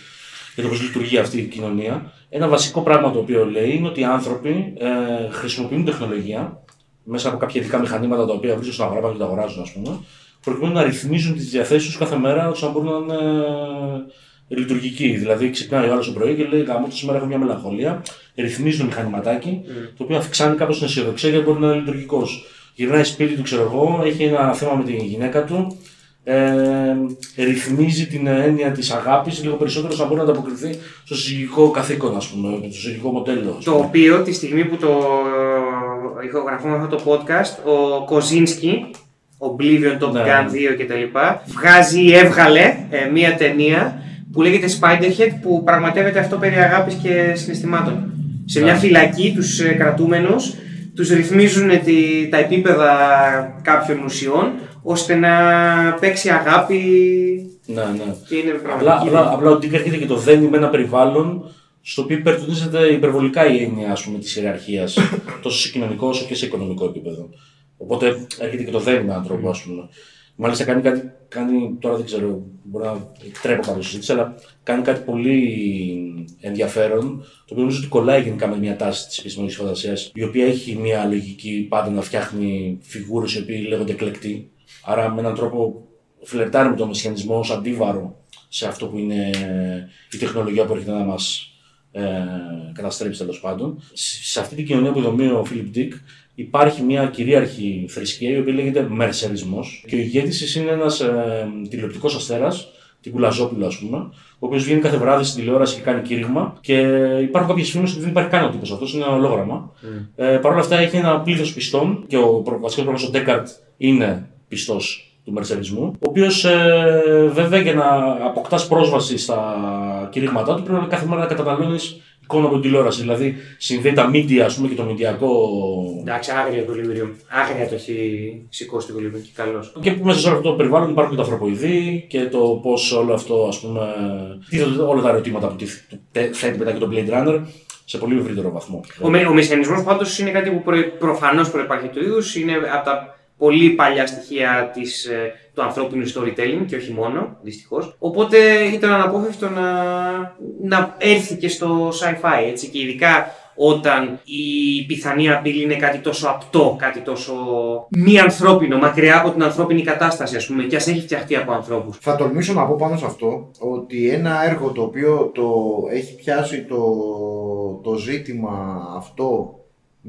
για το πώς λειτουργεί αυτή η κοινωνία. Ένα βασικό πράγμα το οποίο λέει είναι ότι οι άνθρωποι ε, χρησιμοποιούν τεχνολογία μέσα από κάποια ειδικά μηχανήματα τα οποία βρίσκονται στον αγορά και τα αγοράζουν, ας πούμε, προκειμένου να ρυθμίζουν τις διαθέσεις τους κάθε μέρα ώστε να μπορούν να είναι ε, λειτουργικοί. Δηλαδή, ξυπνάει ο άλλος το πρωί και λέει: Γάμο, σήμερα έχω μια μελαγχολία. Ρυθμίζει το μηχανηματάκι, το οποίο αυξάνει κάπως την αισιοδοξία γιατί μπορεί να είναι λειτουργικός. Γυρνάει σπίτι του, ξέρω εγώ, έχει ένα θέμα με τη γυναίκα του, ε, ρυθμίζει την έννοια της αγάπης λίγο περισσότερο ώστε να μπορεί να ανταποκριθεί στο συζυγικό καθήκον, ας πούμε, στο συζυγικό μοντέλο. ας Το πούμε. οποίο τη στιγμή που το ηχογραφούμε αυτό το podcast, ο Κοζίνσκι, Oblivion, Top Ναι. Gun 2 κτλ. Βγάζει, έβγαλε ε, μία ταινία που λέγεται Spiderhead που πραγματεύεται αυτό περί αγάπης και συναισθημάτων. Σε μια Ναι. φυλακή τους ε, κρατούμενους τους ρυθμίζουν τη, τα επίπεδα κάποιων ουσιών ώστε να παίξει αγάπη Ναι, ναι. και είναι Απλά, πραγματική. απλά, απλά ο Ντίκ έρχεται και το δένει με ένα περιβάλλον στο οποίο υπερτονίζεται υπερβολικά η έννοια ας πούμε, της ιεραρχίας, τόσο σε κοινωνικό όσο και σε οικονομικό επίπεδο. Οπότε έρχεται και το δένει με έναν τρόπο, ας πούμε. Μάλιστα κάνει κάτι, κάνει, τώρα δεν ξέρω, μπορεί να εκτρέπω κάποιο συζήτηση, αλλά κάνει κάτι πολύ ενδιαφέρον, το οποίο νομίζω ότι κολλάει γενικά με μια τάση της επιστημονική φαντασίας, η οποία έχει μια λογική πάντα να φτιάχνει φιγούρες οι οποίοι λέγονται εκλεκτοί. Άρα με έναν τρόπο φλερτάρει με τον μεσιανισμό ως αντίβαρο σε αυτό που είναι η τεχνολογία που έρχεται να μας ε, καταστρέψει τέλος πάντων. Σε σε αυτή την κοινωνία που δομεί ο Φίλιπ Ντίκ υπάρχει μια κυρίαρχη θρησκεία η οποία λέγεται Μερσερισμό και ο ηγέτης της είναι ένας ε, τηλεοπτικός αστέρας, την Κουλαζόπουλο ας πούμε, ο οποίος βγαίνει κάθε βράδυ στην τηλεόραση και κάνει κήρυγμα. Και υπάρχουν κάποιες φήμες ότι δεν υπάρχει καν ο τύπος αυτός, είναι ένα ολόγραμμα. Ε, Παρ' όλα αυτά έχει ένα πλήθος πιστών και ο προ- βασικός πρόεδρο ο Ντέκαρτ είναι πιστός του μερσερισμού, ο οποίος ε, βέβαια για να αποκτάς πρόσβαση στα κηρύγματά του πρέπει κάθε μέρα να καταναλώνεις εικόνα από την τηλεόραση. Δηλαδή συνδέει τα media ας πούμε, και το μηντιακό. Εντάξει, άγρια το Λιβύριο. Άγρια το έχει σηκώσει το Λιβύριο και καλώ. Και που μέσα σε όλο αυτό το περιβάλλον υπάρχουν και τα ανθρωποειδή και το πώς όλο αυτό, ας πούμε. τίθενται όλα τα ερωτήματα που τίθ- που τε- θέτει μετά και το Blade Runner σε πολύ ευρύτερο βαθμό. Ο, με, ο μεσιανισμός πάντως είναι κάτι που προ, προφανώς προϋπάρχει του είδους, είναι από τα πολύ παλιά στοιχεία της, ε, του ανθρώπινου storytelling και όχι μόνο, δυστυχώς. Οπότε ήταν αναπόφευκτο να, να έρθει και στο sci-fi, έτσι, και ειδικά όταν η πιθανή απειλή είναι κάτι τόσο απτό, κάτι τόσο μη ανθρώπινο, μακριά από την ανθρώπινη κατάσταση, ας πούμε, και ας έχει φτιαχτεί από ανθρώπους. Θα τολμήσω να πω πάνω σε αυτό ότι ένα έργο το οποίο το έχει πιάσει το, το ζήτημα αυτό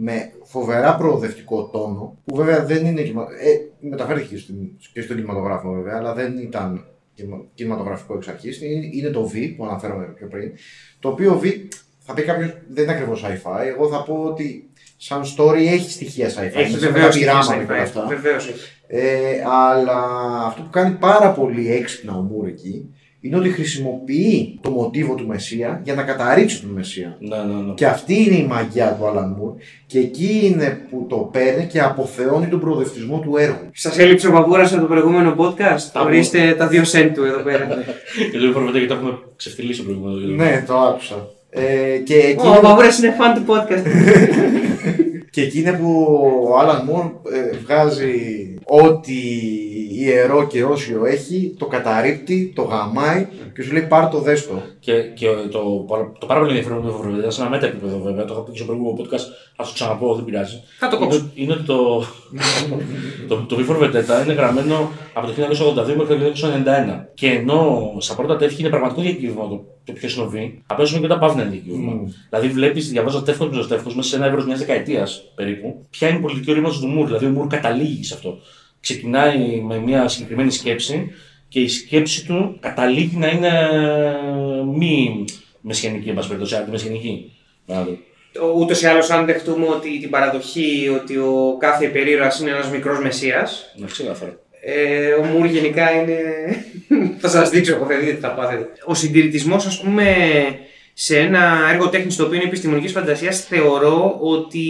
με φοβερά προοδευτικό τόνο, που βέβαια δεν είναι. κινημα- Ε, μεταφέρθηκε και, στην, και στον κινηματογράφο βέβαια, αλλά δεν ήταν κινημα- κινηματογραφικό εξ αρχής. Είναι, είναι το V που αναφέραμε πιο πριν. Το οποίο V θα πει κάποιος δεν είναι ακριβώς sci-fi. Εγώ θα πω ότι σαν story έχει στοιχεία sci-fi. Έχει με βεβαίως τα πειράματα και όλα sci-fi, αυτά. βεβαίως έχει. Ε, αλλά αυτό που κάνει πάρα πολύ έξυπνα ο Μουρ εκεί είναι ότι χρησιμοποιεί το μοτίβο του Μεσσία για να καταρρύψει τον Μεσσία. Ναι, ναι, ναι. Και αυτή είναι η μαγιά του Άλαν Μουρ και εκεί είναι που το παίρνει και αποθεώνει τον προοδευτισμό του έργου. Σας έλειψε ο Παπούρας από το προηγούμενο podcast; Τα Ορίστε τα δύο σέντ του εδώ πέρα. Και δεν φορμάται γιατί το έχουμε ξεφτυλίσει προηγούμενο. Ναι, το άκουσα. Ε, και, εκεί Ο Παπούρας είναι φαν του podcast. και εκεί είναι που ο Άλαν Μουρ ε, βγάζει ό,τι ιερό και όσιο έχει, το καταρρύπτει, το γαμάει και σου λέει πάρ το δέστο. Και, και το, παρα- το πάρα πολύ ενδιαφέρον με το Βορβεδέα, σε ένα μετα επίπεδο βέβαια, το είχα πει και στο προηγούμενο podcast, ας το ξαναπώ, δεν πειράζει. Θα το είναι, κόψω. είναι ότι το, το, το V for Vendetta είναι γραμμένο από το 1982 μέχρι το 1991. Και ενώ στα πρώτα τεύχη είναι πραγματικό διακύβευμα το, το ποιος είναι ο V, απέσουμε και τα παύλα είναι διακύβευμα. Mm. Δηλαδή βλέπεις, διαβάζοντα τεύχος με τεύχο μέσα σε ένα εύρο μιας δεκαετίας περίπου, ποια είναι η πολιτική ορίμανση του Μουρ. Δηλαδή ο Μουρ καταλήγει σε αυτό. Ξεκινάει με μια συγκεκριμένη σκέψη και η σκέψη του καταλήγει να είναι μη μεσιανική, εν πάση περιπτώσει, αντιμεσιανική. Δηλαδή. Ούτως ή άλλως, αν δεχτούμε ότι την παραδοχή ότι ο κάθε υπερήρωα είναι ένας μικρός μεσία, Να ξεκάθαρα. ε, ο Μουρ γενικά είναι. θα σας δείξω εγώ, θα δείτε τι θα πάθετε. Ο συντηρητισμός, ας πούμε, σε ένα έργο τέχνης το οποίο είναι επιστημονικής φαντασίας, θεωρώ ότι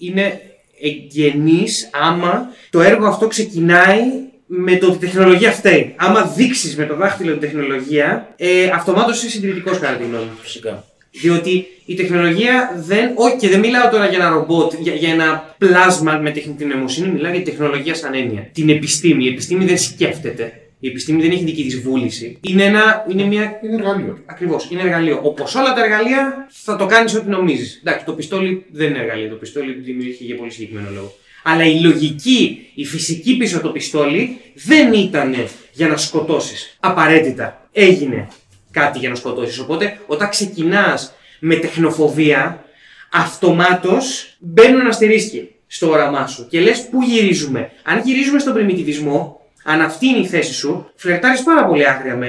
είναι εγγενή άμα το έργο αυτό ξεκινάει με το ότι η τεχνολογία φταίει. Άμα δείξεις με το δάχτυλο την τεχνολογία, ε, αυτομάτως είσαι συντηρητικός κατά τη γνώμη μου. Φυσικά. Διότι η τεχνολογία δεν. Όχι, και δεν μιλάω τώρα για ένα ρομπότ, για, για ένα πλάσμα με τεχνητή νοημοσύνη, μιλάω για τη τεχνολογία σαν έννοια. Την επιστήμη. Η επιστήμη δεν σκέφτεται. Η επιστήμη δεν έχει δική της βούληση. Είναι, ένα, είναι μια. Είναι εργαλείο. Ακριβώς, είναι εργαλείο. Όπως όλα τα εργαλεία, θα το κάνεις ό,τι νομίζεις. Εντάξει, το πιστόλι δεν είναι εργαλείο. Το πιστόλι δημιουργήθηκε για πολύ συγκεκριμένο λόγο. Αλλά η λογική, η φυσική πίσω από το πιστόλι δεν ήταν για να σκοτώσεις. Απαραίτητα. Έγινε κάτι για να σκοτώσεις. Οπότε, όταν ξεκινάς με τεχνοφοβία, αυτομάτως μπαίνουν αστερίσκοι στο όραμά σου και λες πού γυρίζουμε; Αν γυρίζουμε στον πριμιτιβισμό, αν αυτή είναι η θέση σου, φλερτάρεις πάρα πολύ άγρια με,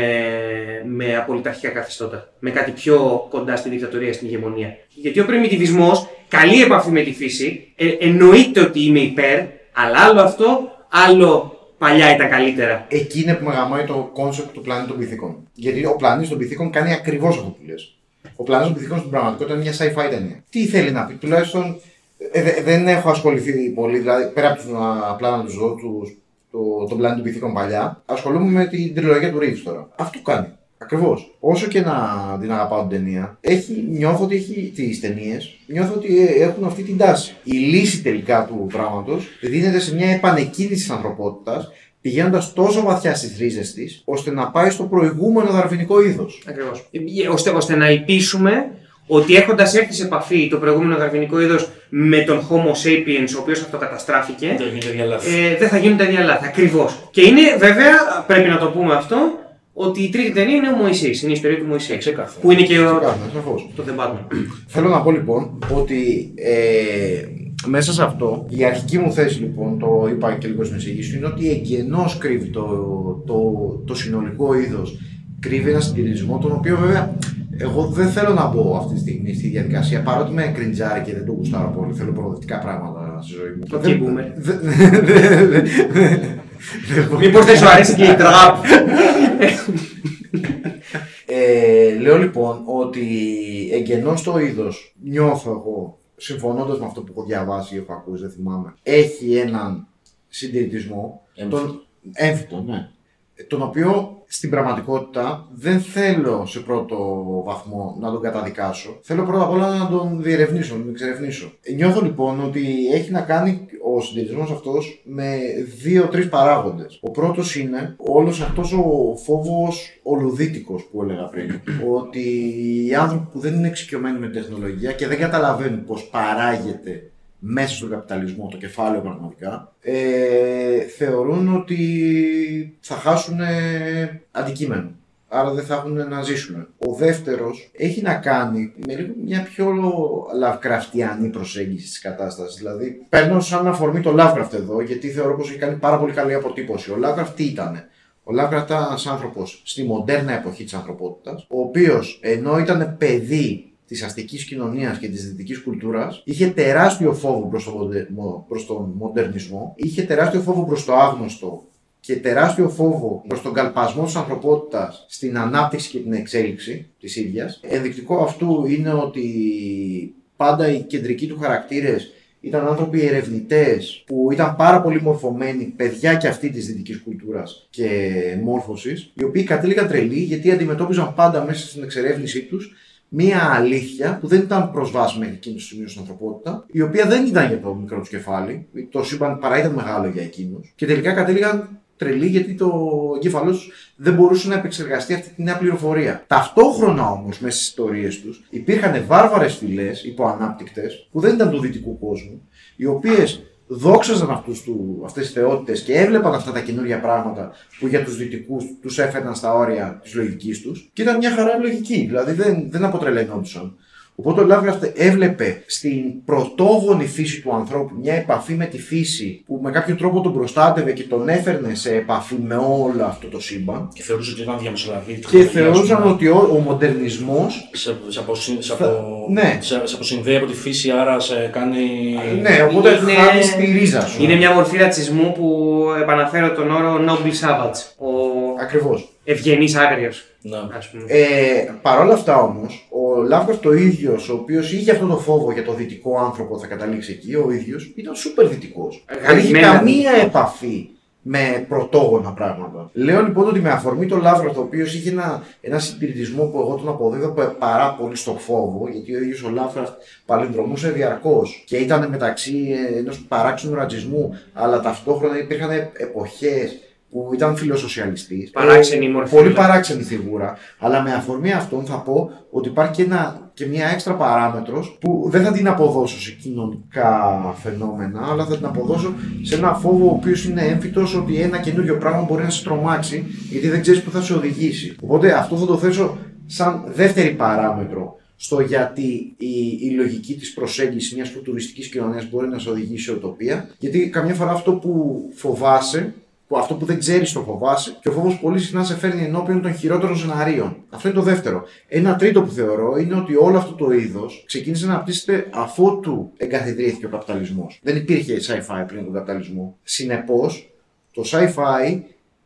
με απολυταρχικά καθεστώτα. Με κάτι πιο κοντά στην δικτατορία, στην ηγεμονία. Γιατί ο πριμιτιβισμός, καλή επαφή με τη φύση, ε, εννοείται ότι είμαι υπέρ, αλλά άλλο αυτό, άλλο παλιά ήταν καλύτερα. Εκεί είναι που με γαμάει το κόνσεπτ του πλανήτη των πιθήκων. Γιατί ο πλανήτης των πιθήκων κάνει ακριβώς αυτό που λες. Ο πλανήτης των πιθήκων στην πραγματικότητα είναι μια sci-fi ταινία. Τι θέλει να πει, τουλάχιστον ε, δε- δεν έχω ασχοληθεί πολύ, δηλαδή πέρα από του απλά να του δω τους, το, τον πλανήτη των πιθήκων παλιά, ασχολούμαι με την τριλογία του Reeves τώρα. Αυτό κάνει. Ακριβώς. Όσο και να την αγαπάω την ταινία, έχει, νιώθω ότι έχει τις ταινίες, νιώθω ότι ε, έχουν αυτή την τάση. Η λύση τελικά του πράγματος δίνεται σε μια επανεκκίνηση της ανθρωπότητας, πηγαίνοντας τόσο βαθιά στις ρίζες της, ώστε να πάει στο προηγούμενο δαρβηνικό είδος. Ακριβώς. Ώστε, ώστε να υπήσουμε ότι έχοντας έρθει σε επαφή το προηγούμενο δαρβηνικό είδος με τον Homo sapiens, ο οποίος αυτοκαταστράφηκε, Δεν γίνεται για λάθη. ε, δεν θα γίνουν τα ίδια λάθη. Ακριβώς. Και είναι βέβαια, πρέπει να το πούμε αυτό, ότι η τρίτη ταινία είναι ο Μωυσής, είναι η ιστορία του Μωυσή. Ε, ξεκάθαρα. Που είναι και ο... Ξεκάθαρα, σαφώς. το The Batman. Θέλω να πω λοιπόν ότι ε, μέσα σε αυτό, η αρχική μου θέση λοιπόν, το είπα και λίγο στην εισηγήση, είναι ότι εγγενώς κρύβει το, το, το συνολικό είδος, κρύβει ένα συντηρητισμό, τον οποίο βέβαια εγώ δεν θέλω να μπω αυτή τη στιγμή στη διαδικασία, παρότι με κριντζάρει και δεν το γουστάρω πολύ, θέλω προοδευτικά πράγματα στη ζωή μου. Το Δεν- τι boomer. δεν- δεν- δεν- δεν- δεν μπορώ. Μήπως δεν σου αρέσει και η τραπ. Ε, λέω λοιπόν ότι εγγενώς το είδος νιώθω εγώ, συμφωνώντας με αυτό που έχω διαβάσει ή έχω ακούσει, δεν θυμάμαι, έχει έναν συντηρητισμό, Έμφυτο. τον, έμφυτο, ναι, τον οποίο στην πραγματικότητα δεν θέλω σε πρώτο βαθμό να τον καταδικάσω. Θέλω πρώτα απ' όλα να τον διερευνήσω, να τον εξερευνήσω. Νιώθω λοιπόν ότι έχει να κάνει ο συντηρητισμός αυτός με δύο-τρεις παράγοντες. Ο πρώτος είναι όλος αυτός ο φόβος ολουδίτικος που έλεγα πριν. ότι οι άνθρωποι που δεν είναι εξοικειωμένοι με τεχνολογία και δεν καταλαβαίνουν πώς παράγεται μέσα στον καπιταλισμό το κεφάλαιο πραγματικά, ε, θεωρούν ότι θα χάσουν ε, αντικείμενο. Άρα δεν θα έχουν να ζήσουν. Ο δεύτερος έχει να κάνει με λίγο μια πιο Lovecraftiανή προσέγγιση της κατάστασης. Δηλαδή, παίρνω σαν αφορμή το Lovecraft εδώ, γιατί θεωρώ πως έχει κάνει πάρα πολύ καλή αποτύπωση. Ο Lovecraft τι ήτανε; Ο Lovecraft ήταν ένας άνθρωπος στη μοντέρνα εποχή της ανθρωπότητας, ο οποίος ενώ ήταν παιδί της αστικής κοινωνίας και της δυτικής κουλτούρας, είχε τεράστιο φόβο προς τον, μοντε- μο- προς τον μοντερνισμό, είχε τεράστιο φόβο προς το άγνωστο και τεράστιο φόβο προς τον καλπασμό της ανθρωπότητας στην ανάπτυξη και την εξέλιξη της ίδιας. Ενδεικτικό αυτού είναι ότι πάντα οι κεντρικοί του χαρακτήρες ήταν άνθρωποι ερευνητές που ήταν πάρα πολύ μορφωμένοι, παιδιά και αυτή της δυτικής κουλτούρας και μόρφωσης, οι οποίοι κατέληγαν τρελοί γιατί αντιμετώπιζαν πάντα μέσα στην εξερεύνησή τους μία αλήθεια που δεν ήταν προσβάσιμη μέχρι εκείνο το σημείο στην ανθρωπότητα, η οποία δεν ήταν για το μικρό του κεφάλι. Το σύμπαν παρά ήταν μεγάλο για εκείνους. Και τελικά κατέληγαν τρελοί γιατί το εγκέφαλός τους δεν μπορούσε να επεξεργαστεί αυτή τη νέα πληροφορία. Ταυτόχρονα όμως μέσα στις ιστορίες τους υπήρχαν βάρβαρες φυλές υποανάπτυκτε που δεν ήταν του δυτικού κόσμου, οι οποίες δόξαζαν αυτούς του, αυτές τις θεότητες και έβλεπαν αυτά τα καινούργια πράγματα που για τους δυτικούς τους έφεραν στα όρια της λογικής τους και ήταν μια χαρά λογική, δηλαδή δεν, δεν αποτρελαινόντουσαν. Οπότε ο Lovecraft έβλεπε στην πρωτόγονη φύση του ανθρώπου μια επαφή με τη φύση που με κάποιο τρόπο τον προστάτευε και τον έφερνε σε επαφή με όλο αυτό το σύμπαν. Και θεωρούσε ότι ήταν διαμεσολαβή. Και θεωρούσαν ότι ο, ο μοντερνισμός Σε, σε, αποσυ- σε, Θα- απο... ναι. σε, σε αποσυνδέει από τη φύση, άρα σε κάνει. Ναι, οπότε Είναι- χάνεις τη ρίζα σου. Είναι μια μορφή ρατσισμού που επαναφέρω τον όρο Noble Savage. Ο Ακριβώς. Ευγενής άγριος. Ναι. Α πούμε. Ε, Παρ' όλα αυτά όμως, ο Lovecraft το ίδιος, ο οποίος είχε αυτό το φόβο για το δυτικό άνθρωπο θα καταλήξει εκεί, ο ίδιος ήταν σούπερ δυτικός. Δεν είχε Γαμμένα. καμία επαφή με πρωτόγωνα πράγματα. Λέω λοιπόν ότι με αφορμή το Lovecraft, ο οποίος είχε ένα, ένα συντηρητισμό που εγώ τον αποδίδω πα- πάρα πολύ στο φόβο, γιατί ο ίδιος ο Lovecraft παλινδρομούσε διαρκώς και ήταν μεταξύ ενός παράξενου ρατσισμού, αλλά ταυτόχρονα υπήρχαν εποχές που ήταν φιλοσοσιαλιστής. Παράξενη μορφή, Πολύ δηλαδή. παράξενη φιγούρα. Αλλά με αφορμή αυτόν θα πω ότι υπάρχει και, ένα, και μια έξτρα παράμετρος που δεν θα την αποδώσω σε κοινωνικά φαινόμενα, αλλά θα την αποδώσω σε ένα φόβο ο οποίος είναι έμφυτος ότι ένα καινούριο πράγμα μπορεί να σε τρομάξει, γιατί δεν ξέρεις που θα σε οδηγήσει. Οπότε αυτό θα το θέσω σαν δεύτερη παράμετρο στο γιατί η, η λογική της προσέγγισης μιας φουτουριστικής κοινωνίας μπορεί να σε οδηγήσει σε οτοπία. Γιατί καμιά φορά αυτό που φοβάσαι, που αυτό που δεν ξέρεις το φοβάσαι και ο φόβος πολύ συχνά σε φέρνει ενώπιον των χειρότερων σεναρίων. Αυτό είναι το δεύτερο. Ένα τρίτο που θεωρώ είναι ότι όλο αυτό το είδος ξεκίνησε να αναπτύσσεται αφότου εγκαθιδρύθηκε ο καπιταλισμός. Δεν υπήρχε sci-fi πριν τον καπιταλισμό. Συνεπώς, το sci-fi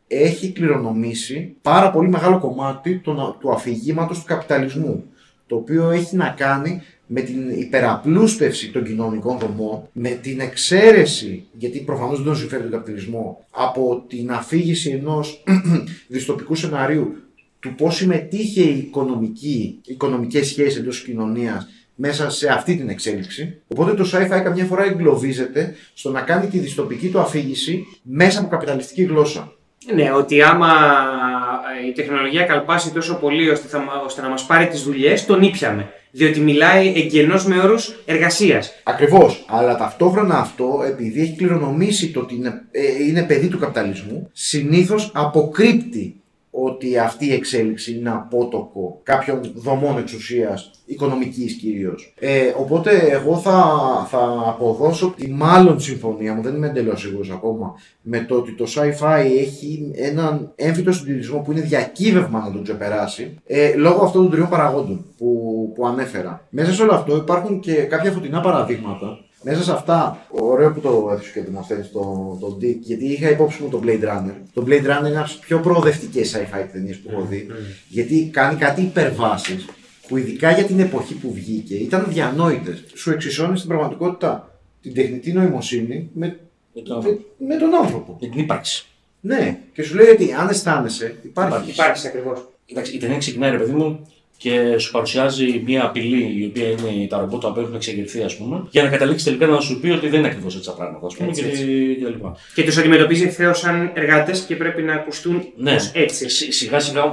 έχει κληρονομήσει πάρα πολύ μεγάλο κομμάτι του, του αφηγήματος του καπιταλισμού. Το οποίο έχει να κάνει με την υπεραπλούστευση των κοινωνικών δομών, με την εξαίρεση, γιατί προφανώς δεν τον συμφέρει τον καπιταλισμό, από την αφήγηση ενός δυστοπικού σενάριου του πώς συμμετείχε η οικονομική, οι οικονομικές σχέσεις εντός της κοινωνίας μέσα σε αυτή την εξέλιξη. Οπότε το sci-fi καμιά φορά εγκλωβίζεται στο να κάνει τη δυστοπική του αφήγηση μέσα από καπιταλιστική γλώσσα. Ναι, ότι άμα ε, η τεχνολογία καλπάσει τόσο πολύ ώστε, θα, ώστε να μας πάρει τις δουλειές, τον ήπιαμε. Διότι μιλάει εγγενώς με όρους εργασίας. Ακριβώς. Αλλά ταυτόχρονα αυτό, επειδή έχει κληρονομήσει το ότι είναι, ε, είναι παιδί του καπιταλισμού, συνήθως αποκρύπτει ότι αυτή η εξέλιξη είναι απότοκο κάποιων δομών εξουσίας, οικονομικής κυρίως. Ε, οπότε εγώ θα, θα αποδώσω τη μάλλον συμφωνία μου, δεν είμαι εντελώς σίγουρος ακόμα, με το ότι το sci-fi έχει έναν έμφυτο συντηρητισμό που είναι διακύβευμα να τον ξεπεράσει, ε, λόγω αυτών των τριών παραγόντων που, που ανέφερα. Μέσα σε όλο αυτό υπάρχουν και κάποια φωτεινά παραδείγματα μέσα σε αυτά, ωραίο που το έθεσε και δημοσιεύει το, το Dick, γιατί είχα υπόψη μου το Blade Runner. Το Blade Runner είναι από τι πιο προοδευτικές sci-fi ταινίες που έχω δει, γιατί κάνει κάτι υπερβάσεις που ειδικά για την εποχή που βγήκε ήταν διανόητε. Σου εξισώνει στην πραγματικότητα την τεχνητή νοημοσύνη με, Με τον άνθρωπο. με, με τον άνθρωπο. Για την ύπαρξη. Ναι, και σου λέει ότι αν αισθάνεσαι, υπάρχει. Υπάρχει ακριβώς. Κοιτάξτε, η ταινία ξεκινάει, ρε παιδί μου, και σου παρουσιάζει μια απειλή, η οποία είναι τα ρομπότ που έχουν εξεγερθεί, ας πούμε, για να καταλήξει τελικά να σου πει ότι δεν είναι ακριβώς έτσι τα πράγματα, ας πούμε, Έτσι, και, έτσι. και τα λοιπά. Και τους αντιμετωπίζει ευθέως σαν εργάτες και πρέπει να ακουστούν Ναι, ως έτσι. Σι- Σιγά σιγά ε,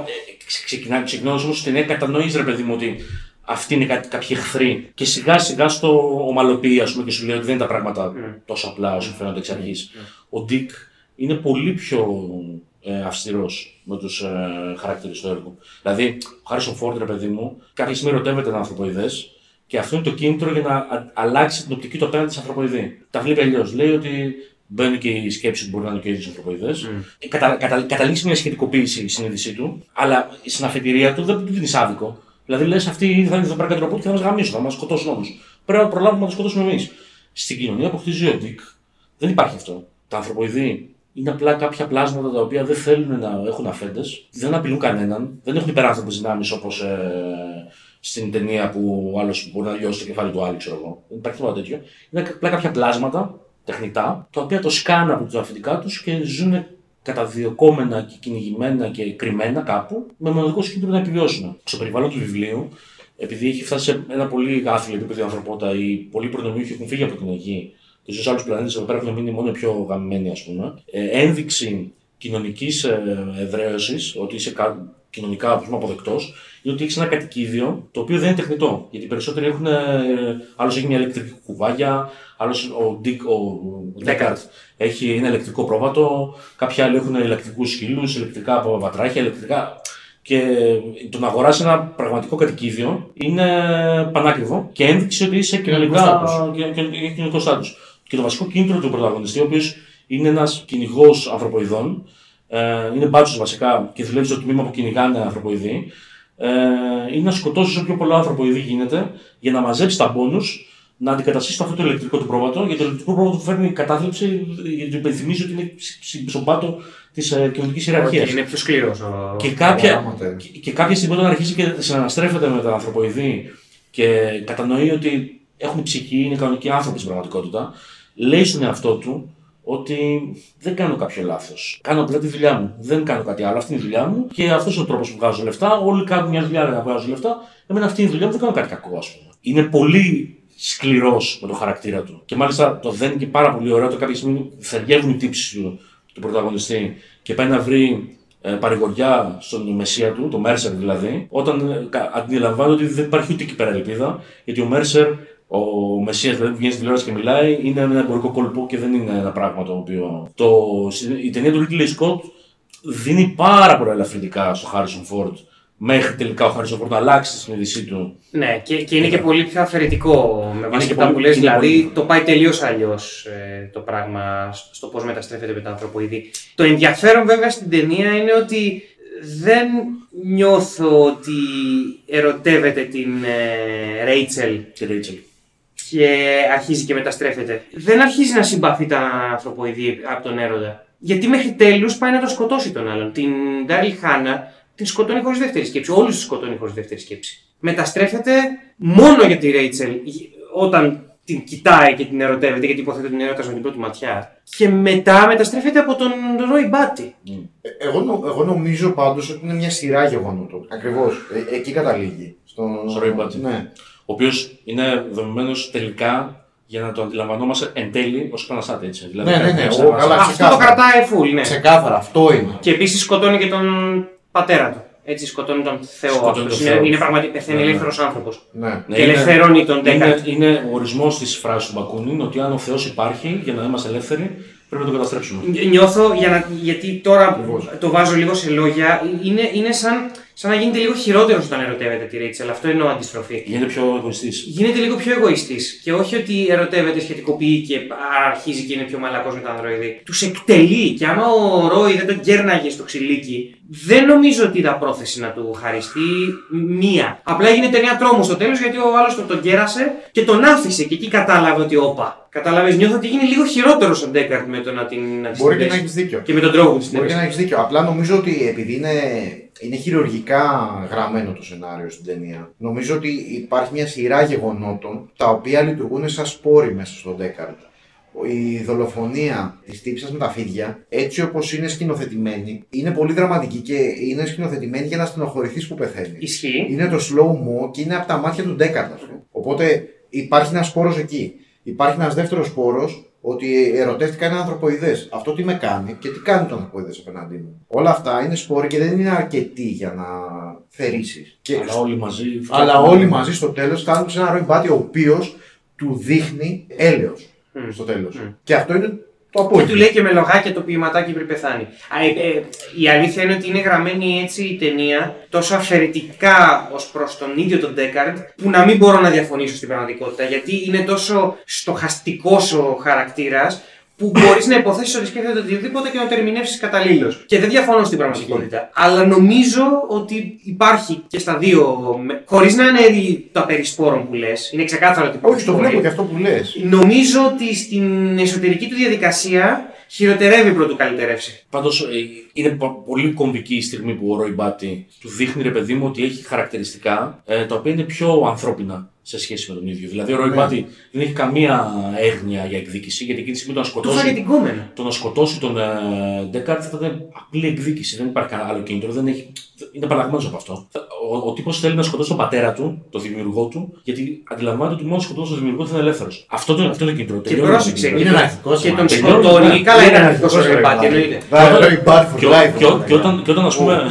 ξεκινά, ξεκινώντας όμως στην ταινία κατανοείς ρε παιδί μου ότι αυτοί είναι κάτι, κάποιοι εχθροί και σιγά σιγά στο ομαλοποιεί ας πούμε και σου λέει ότι δεν είναι τα πράγματα Mm. τόσο απλά όσο φαίνονται εξ αρχής. Ο Ντίκ είναι πολύ πιο ε, αυστηρός με τους ε, χαρακτήρες του έργου. Δηλαδή, ο Χάρισον Φόρντ, ρε παιδί μου, κάποια στιγμή ερωτεύεται έναν ανθρωποειδές και αυτό είναι το κίνητρο για να α- αλλάξει την οπτική του απέναντι σε ανθρωποειδή. Τα βλέπει αλλιώς. Λέει ότι μπαίνει και η σκέψη του μπορεί να είναι και ο ίδιο ανθρωποειδές. Ε, Κατα, κατα, καταλήγει σε μια σχετικοποίηση η συνείδησή του, αλλά στην αφετηρία του δεν του δίνεις άδικο. Δηλαδή λες, αυτοί θα, θα πρέπει να τροπούν και θα μας γαμίσουν, θα μας σκοτώσουν όμω. Πρέπει να προλάβουμε να τους σκοτώσουμε εμείς. Στην κοινωνία που χτίζει ο Ντίκ δεν υπάρχει αυτό. Τα ανθρωποειδή είναι απλά κάποια πλάσματα τα οποία δεν θέλουν να έχουν αφέντες, δεν απειλούν κανέναν, δεν έχουν υπεράνθρωπε δυνάμεις όπως ε, στην ταινία που ο άλλος μπορεί να λιώσει το κεφάλι του άλλου, ξέρω εγώ. Δεν υπάρχει τίποτα τέτοιο. Είναι απλά κάποια πλάσματα τεχνητά, τα οποία το σκάνε από τα αφεντικά τους και ζουν καταδιωκόμενα και κυνηγημένα και κρυμμένα κάπου, με μοναδικό σου κίνητρο να επιβιώσουν. Στο περιβάλλον του βιβλίου, επειδή έχει φτάσει σε ένα πολύ άθλιο επίπεδο η ανθρωπότητα, οι πολλοί προνομιούχοι έχουν φύγει από την γη και στους άλλους πλανήτες εδώ πέρα έχουν μείνει μόνο οι πιο γαμμένοι, ας πούμε. Ε, ένδειξη κοινωνικής ε, εδραίωσης, ότι είσαι κα, κοινωνικά ας πούμε, αποδεκτός, είναι ότι έχεις ένα κατοικίδιο το οποίο δεν είναι τεχνητό. Γιατί οι περισσότεροι έχουν. Άλλος έχει μια ηλεκτρική κουβάγια, άλλος ο Dick, ο Deckard έχει ένα ηλεκτρικό πρόβατο, κάποιοι άλλοι έχουν ηλεκτρικούς σκύλου, ηλεκτρικά βατράχια, ηλεκτρικά. Και το να αγοράσει ένα πραγματικό κατοικίδιο είναι πανάκριβο και ένδειξη ότι είσαι κοινωνικά κοινωνικό στάτους. Και το βασικό κίνητρο του πρωταγωνιστή, ο οποίος είναι ένας κυνηγός ανθρωποειδών, ε, είναι μπάτσος βασικά και δουλεύει στο τμήμα που κυνηγάνε ανθρωποειδή, ε, είναι να σκοτώσει όσο πιο πολλά ανθρωποειδή γίνεται για να μαζέψει τα μπόνους, να αντικαταστήσει αυτό το ηλεκτρικό του πρόβατο, γιατί το ηλεκτρικό πρόβατο του φέρνει κατάθλιψη, γιατί του υπενθυμίζει ότι είναι στην πάτο της ε, κοινωνικής ιεραρχίας. Okay, είναι πιο σκληρός. Ο... Και κάποια, Γράμματα. και, και κάποια στιγμή όταν αρχίζει και συναναστρέφεται με τα ανθρωποειδή και κατανοεί ότι έχουν ψυχή, είναι κανονικοί άνθρωποι στην πραγματικότητα, λέει στον εαυτό του ότι δεν κάνω κάποιο λάθος. Κάνω απλά τη δουλειά μου. Δεν κάνω κάτι άλλο. Αυτή είναι η δουλειά μου και αυτός είναι ο τρόπος που βγάζω λεφτά. Όλοι κάνουν μια δουλειά για να βγάζουν λεφτά. Εμένα αυτή είναι η δουλειά μου, δεν κάνω κάτι κακό, ας πούμε. Είναι πολύ σκληρός με το χαρακτήρα του. Και μάλιστα το δένει και πάρα πολύ ωραίο το κάποια στιγμή θεριεύουν οι τύψεις του, του πρωταγωνιστή και πάει να βρει ε, παρηγοριά στον μεσία του, το Μέρσερ δηλαδή, όταν ε, κα- αντιλαμβάνεται ότι δεν υπάρχει ούτε εκεί πέρα ελπίδα, γιατί ο Μέρσερ, ο Μεσία δηλαδή που βγαίνει στην τηλεόραση και μιλάει, είναι ένα εμπορικό κόλπο και δεν είναι ένα πράγμα το οποίο. Το, η ταινία του Ridley Scott δίνει πάρα πολλά ελαφρυντικά στο Harrison Ford μέχρι τελικά ο Harrison Ford να αλλάξει τη συνείδησή του. Ναι, και, και είναι και πολύ πιο αφαιρετικό με βάση και αυτά που πολύ- λες, είναι δηλαδή πολύ- το πάει τελείως αλλιώς το πράγμα στο πώς μεταστρέφεται με το ανθρωποειδή. Το ενδιαφέρον βέβαια στην ταινία είναι ότι δεν νιώθω ότι ερωτεύεται την Ρέιτσελ Και Rachel. Και αρχίζει και μεταστρέφεται. Δεν αρχίζει να συμπαθεί τα ανθρωποειδή από τον έρωτα. Γιατί μέχρι τέλους πάει να το σκοτώσει τον άλλον. Την Ντάριλ Χάνα την σκοτώνει χωρίς δεύτερη σκέψη. Όλους τους σκοτώνει χωρίς δεύτερη σκέψη. Μεταστρέφεται μόνο για τη Ρέιτσελ όταν την κοιτάει και την ερωτεύεται, γιατί υποθέτω την ερώτα με την πρώτη ματιά. Και μετά μεταστρέφεται από τον Ρόι Μπάτι. Ε, Εγώ, νο- εγώ νομίζω πάντως ότι είναι μια σειρά γεγονότων. Ακριβώς. εκεί καταλήγει. Στο, Στο Roy Batty. Ναι. Ο οποίος είναι δομημένος τελικά για να το αντιλαμβανόμαστε εν τέλει ως επαναστάτη. Έτσι. Δηλαδή, Ναι, ναι, ναι, έχει εγώ ένα- καλά. Αυτό το ξεκάθαρα. κρατάει full, ναι. Ξεκάθαρα, αυτό είναι. Και επίσης σκοτώνει και τον πατέρα του. Έτσι σκοτώνει τον Θεό. Σκοτώνει αυτός. τον είναι, Θεό. είναι πραγματικά πεθαίνει Ναι, ναι. ελεύθερος άνθρωπος. Ναι. Ναι, και είναι- ελευθερώνει τον είναι, Ντέκαρτ. είναι ο ορισμός της φράσης του Μπακούνιν ότι αν ο Θεός υπάρχει για να είμαστε ελεύθεροι, πρέπει να τον καταστρέψουμε. Νι- Νιώθω, για να, γιατί τώρα Ακριβώς. το βάζω λίγο σε λόγια, είναι, είναι σαν, σαν να γίνεται λίγο χειρότερος όταν ερωτεύεται τη Ρέιτσελ. Αυτό εννοώ αντιστροφή. Γίνεται πιο εγωιστής. Γίνεται λίγο πιο εγωιστής. Και όχι ότι ερωτεύεται, σχετικοποιεί και αρχίζει και είναι πιο μαλακός με τα ανδροειδή. Τους εκτελεί. Και άμα ο Ρόι δεν τον κέρναγε στο ξυλίκι, δεν νομίζω ότι ήταν πρόθεση να του χαριστεί μία. Απλά έγινε ταινία τρόμου στο τέλος γιατί ο άλλος τον, τον κέρασε και τον άφησε. Και εκεί κατάλαβε ότι όπα. Κατάλαβες, νιώθω ότι έγινε λίγο χειρότερος ο Ντέκαρτ με το να την. Να τη Μπορεί και συνδέσει. να έχεις δίκιο. Και με τον τρόπο που τη Μπορεί και συνδέσει. να έχεις δίκιο. Απλά νομίζω ότι επειδή είναι, είναι χειρουργικά γραμμένο το σενάριο στην ταινία, νομίζω ότι υπάρχει μια σειρά γεγονότων τα οποία λειτουργούν σαν σπόροι μέσα στον Ντέκαρτ. Η δολοφονία της τύψα με τα φίδια, έτσι όπως είναι σκηνοθετημένη, είναι πολύ δραματική και είναι σκηνοθετημένη για να στενοχωρηθείς που πεθαίνεις. Ισχύει. Είναι το slow mo και είναι από τα μάτια του Ντέκαρτ, ας πούμε. Οπότε υπάρχει ένας σπόρος εκεί. Υπάρχει ένας δεύτερος σπόρος ότι ερωτεύτηκα ένα ανθρωποειδέ. Αυτό τι με κάνει και τι κάνει το ανθρωποειδέ απέναντί μου. Όλα αυτά είναι σπόροι και δεν είναι αρκετοί για να θερήσει. Αλλά όλοι μαζί. Αλλά φτιάχνουν- όλοι μαζί στο τέλος φτάνουν σε ένα ροϊμπάτι ο οποίος του δείχνει έλεος Μμ. στο τέλος. Μμ. Και αυτό είναι το Και απόγευμα. του λέει και με λογάκια το ποιηματάκι πριν πεθάνει. Α, ε, ε, η αλήθεια είναι ότι είναι γραμμένη έτσι η ταινία τόσο αφαιρετικά ως προς τον ίδιο τον Ντέκαρντ, που να μην μπορώ να διαφωνήσω στην πραγματικότητα. Γιατί είναι τόσο στοχαστικός ο χαρακτήρας, που μπορείς να υποθέσεις ότι σκέφτεται οτιδήποτε και να το ερμηνεύσεις καταλήλως. Και δεν διαφωνώ στην πραγματικότητα. Αλλά νομίζω ότι υπάρχει και στα δύο. Χωρίς να είναι τα περισπόρων που λες. Είναι ξεκάθαρο ότι υπάρχουν Όχι, το σπόροι. βλέπω και αυτό που λες. Νομίζω ότι στην εσωτερική του διαδικασία χειροτερεύει πρωτού καλυτερεύσει. Πάντως είναι πο- πολύ κομβική η στιγμή που ο Ρόι Μπάτι του δείχνει ρε παιδί μου ότι έχει χαρακτηριστικά ε, τα οποία είναι πιο ανθρώπινα σε σχέση με τον ίδιο. Δηλαδή ο Ρόι Ναι. Μπάτι δεν έχει καμία έγνοια για εκδίκηση γιατί εκείνη τη στιγμή το να Του σκοτώσει. φάγε την κόμενα. Το να σκοτώσει τον ε, Ντέκαρτ θα ήταν απλή εκδίκηση. Δεν υπάρχει κανένα άλλο κίνητρο. Δεν έχει... Είναι παραγμένο από αυτό. Ο, ο τύπος θέλει να σκοτώσει τον πατέρα του, τον δημιουργό του, γιατί αντιλαμβάνεται ότι μόνος σκοτώσει τον δημιουργό θα είναι ελεύθερος. Αυτό, το- αυτό είναι το κίνητρο. Και Τελειώνει το πρόσεξε, κίνητρο. και, Είναι τον- αρχικός, και μα. τον Τελειώνει, σκοτώνει. ναι. Καλά, είναι Είναι αρχικό ο αρχικός, Ρεμπάτι, ρε, εννοείται. Ροϊμπάτι for Και, life. και, και, όταν, και όταν, ας πούμε,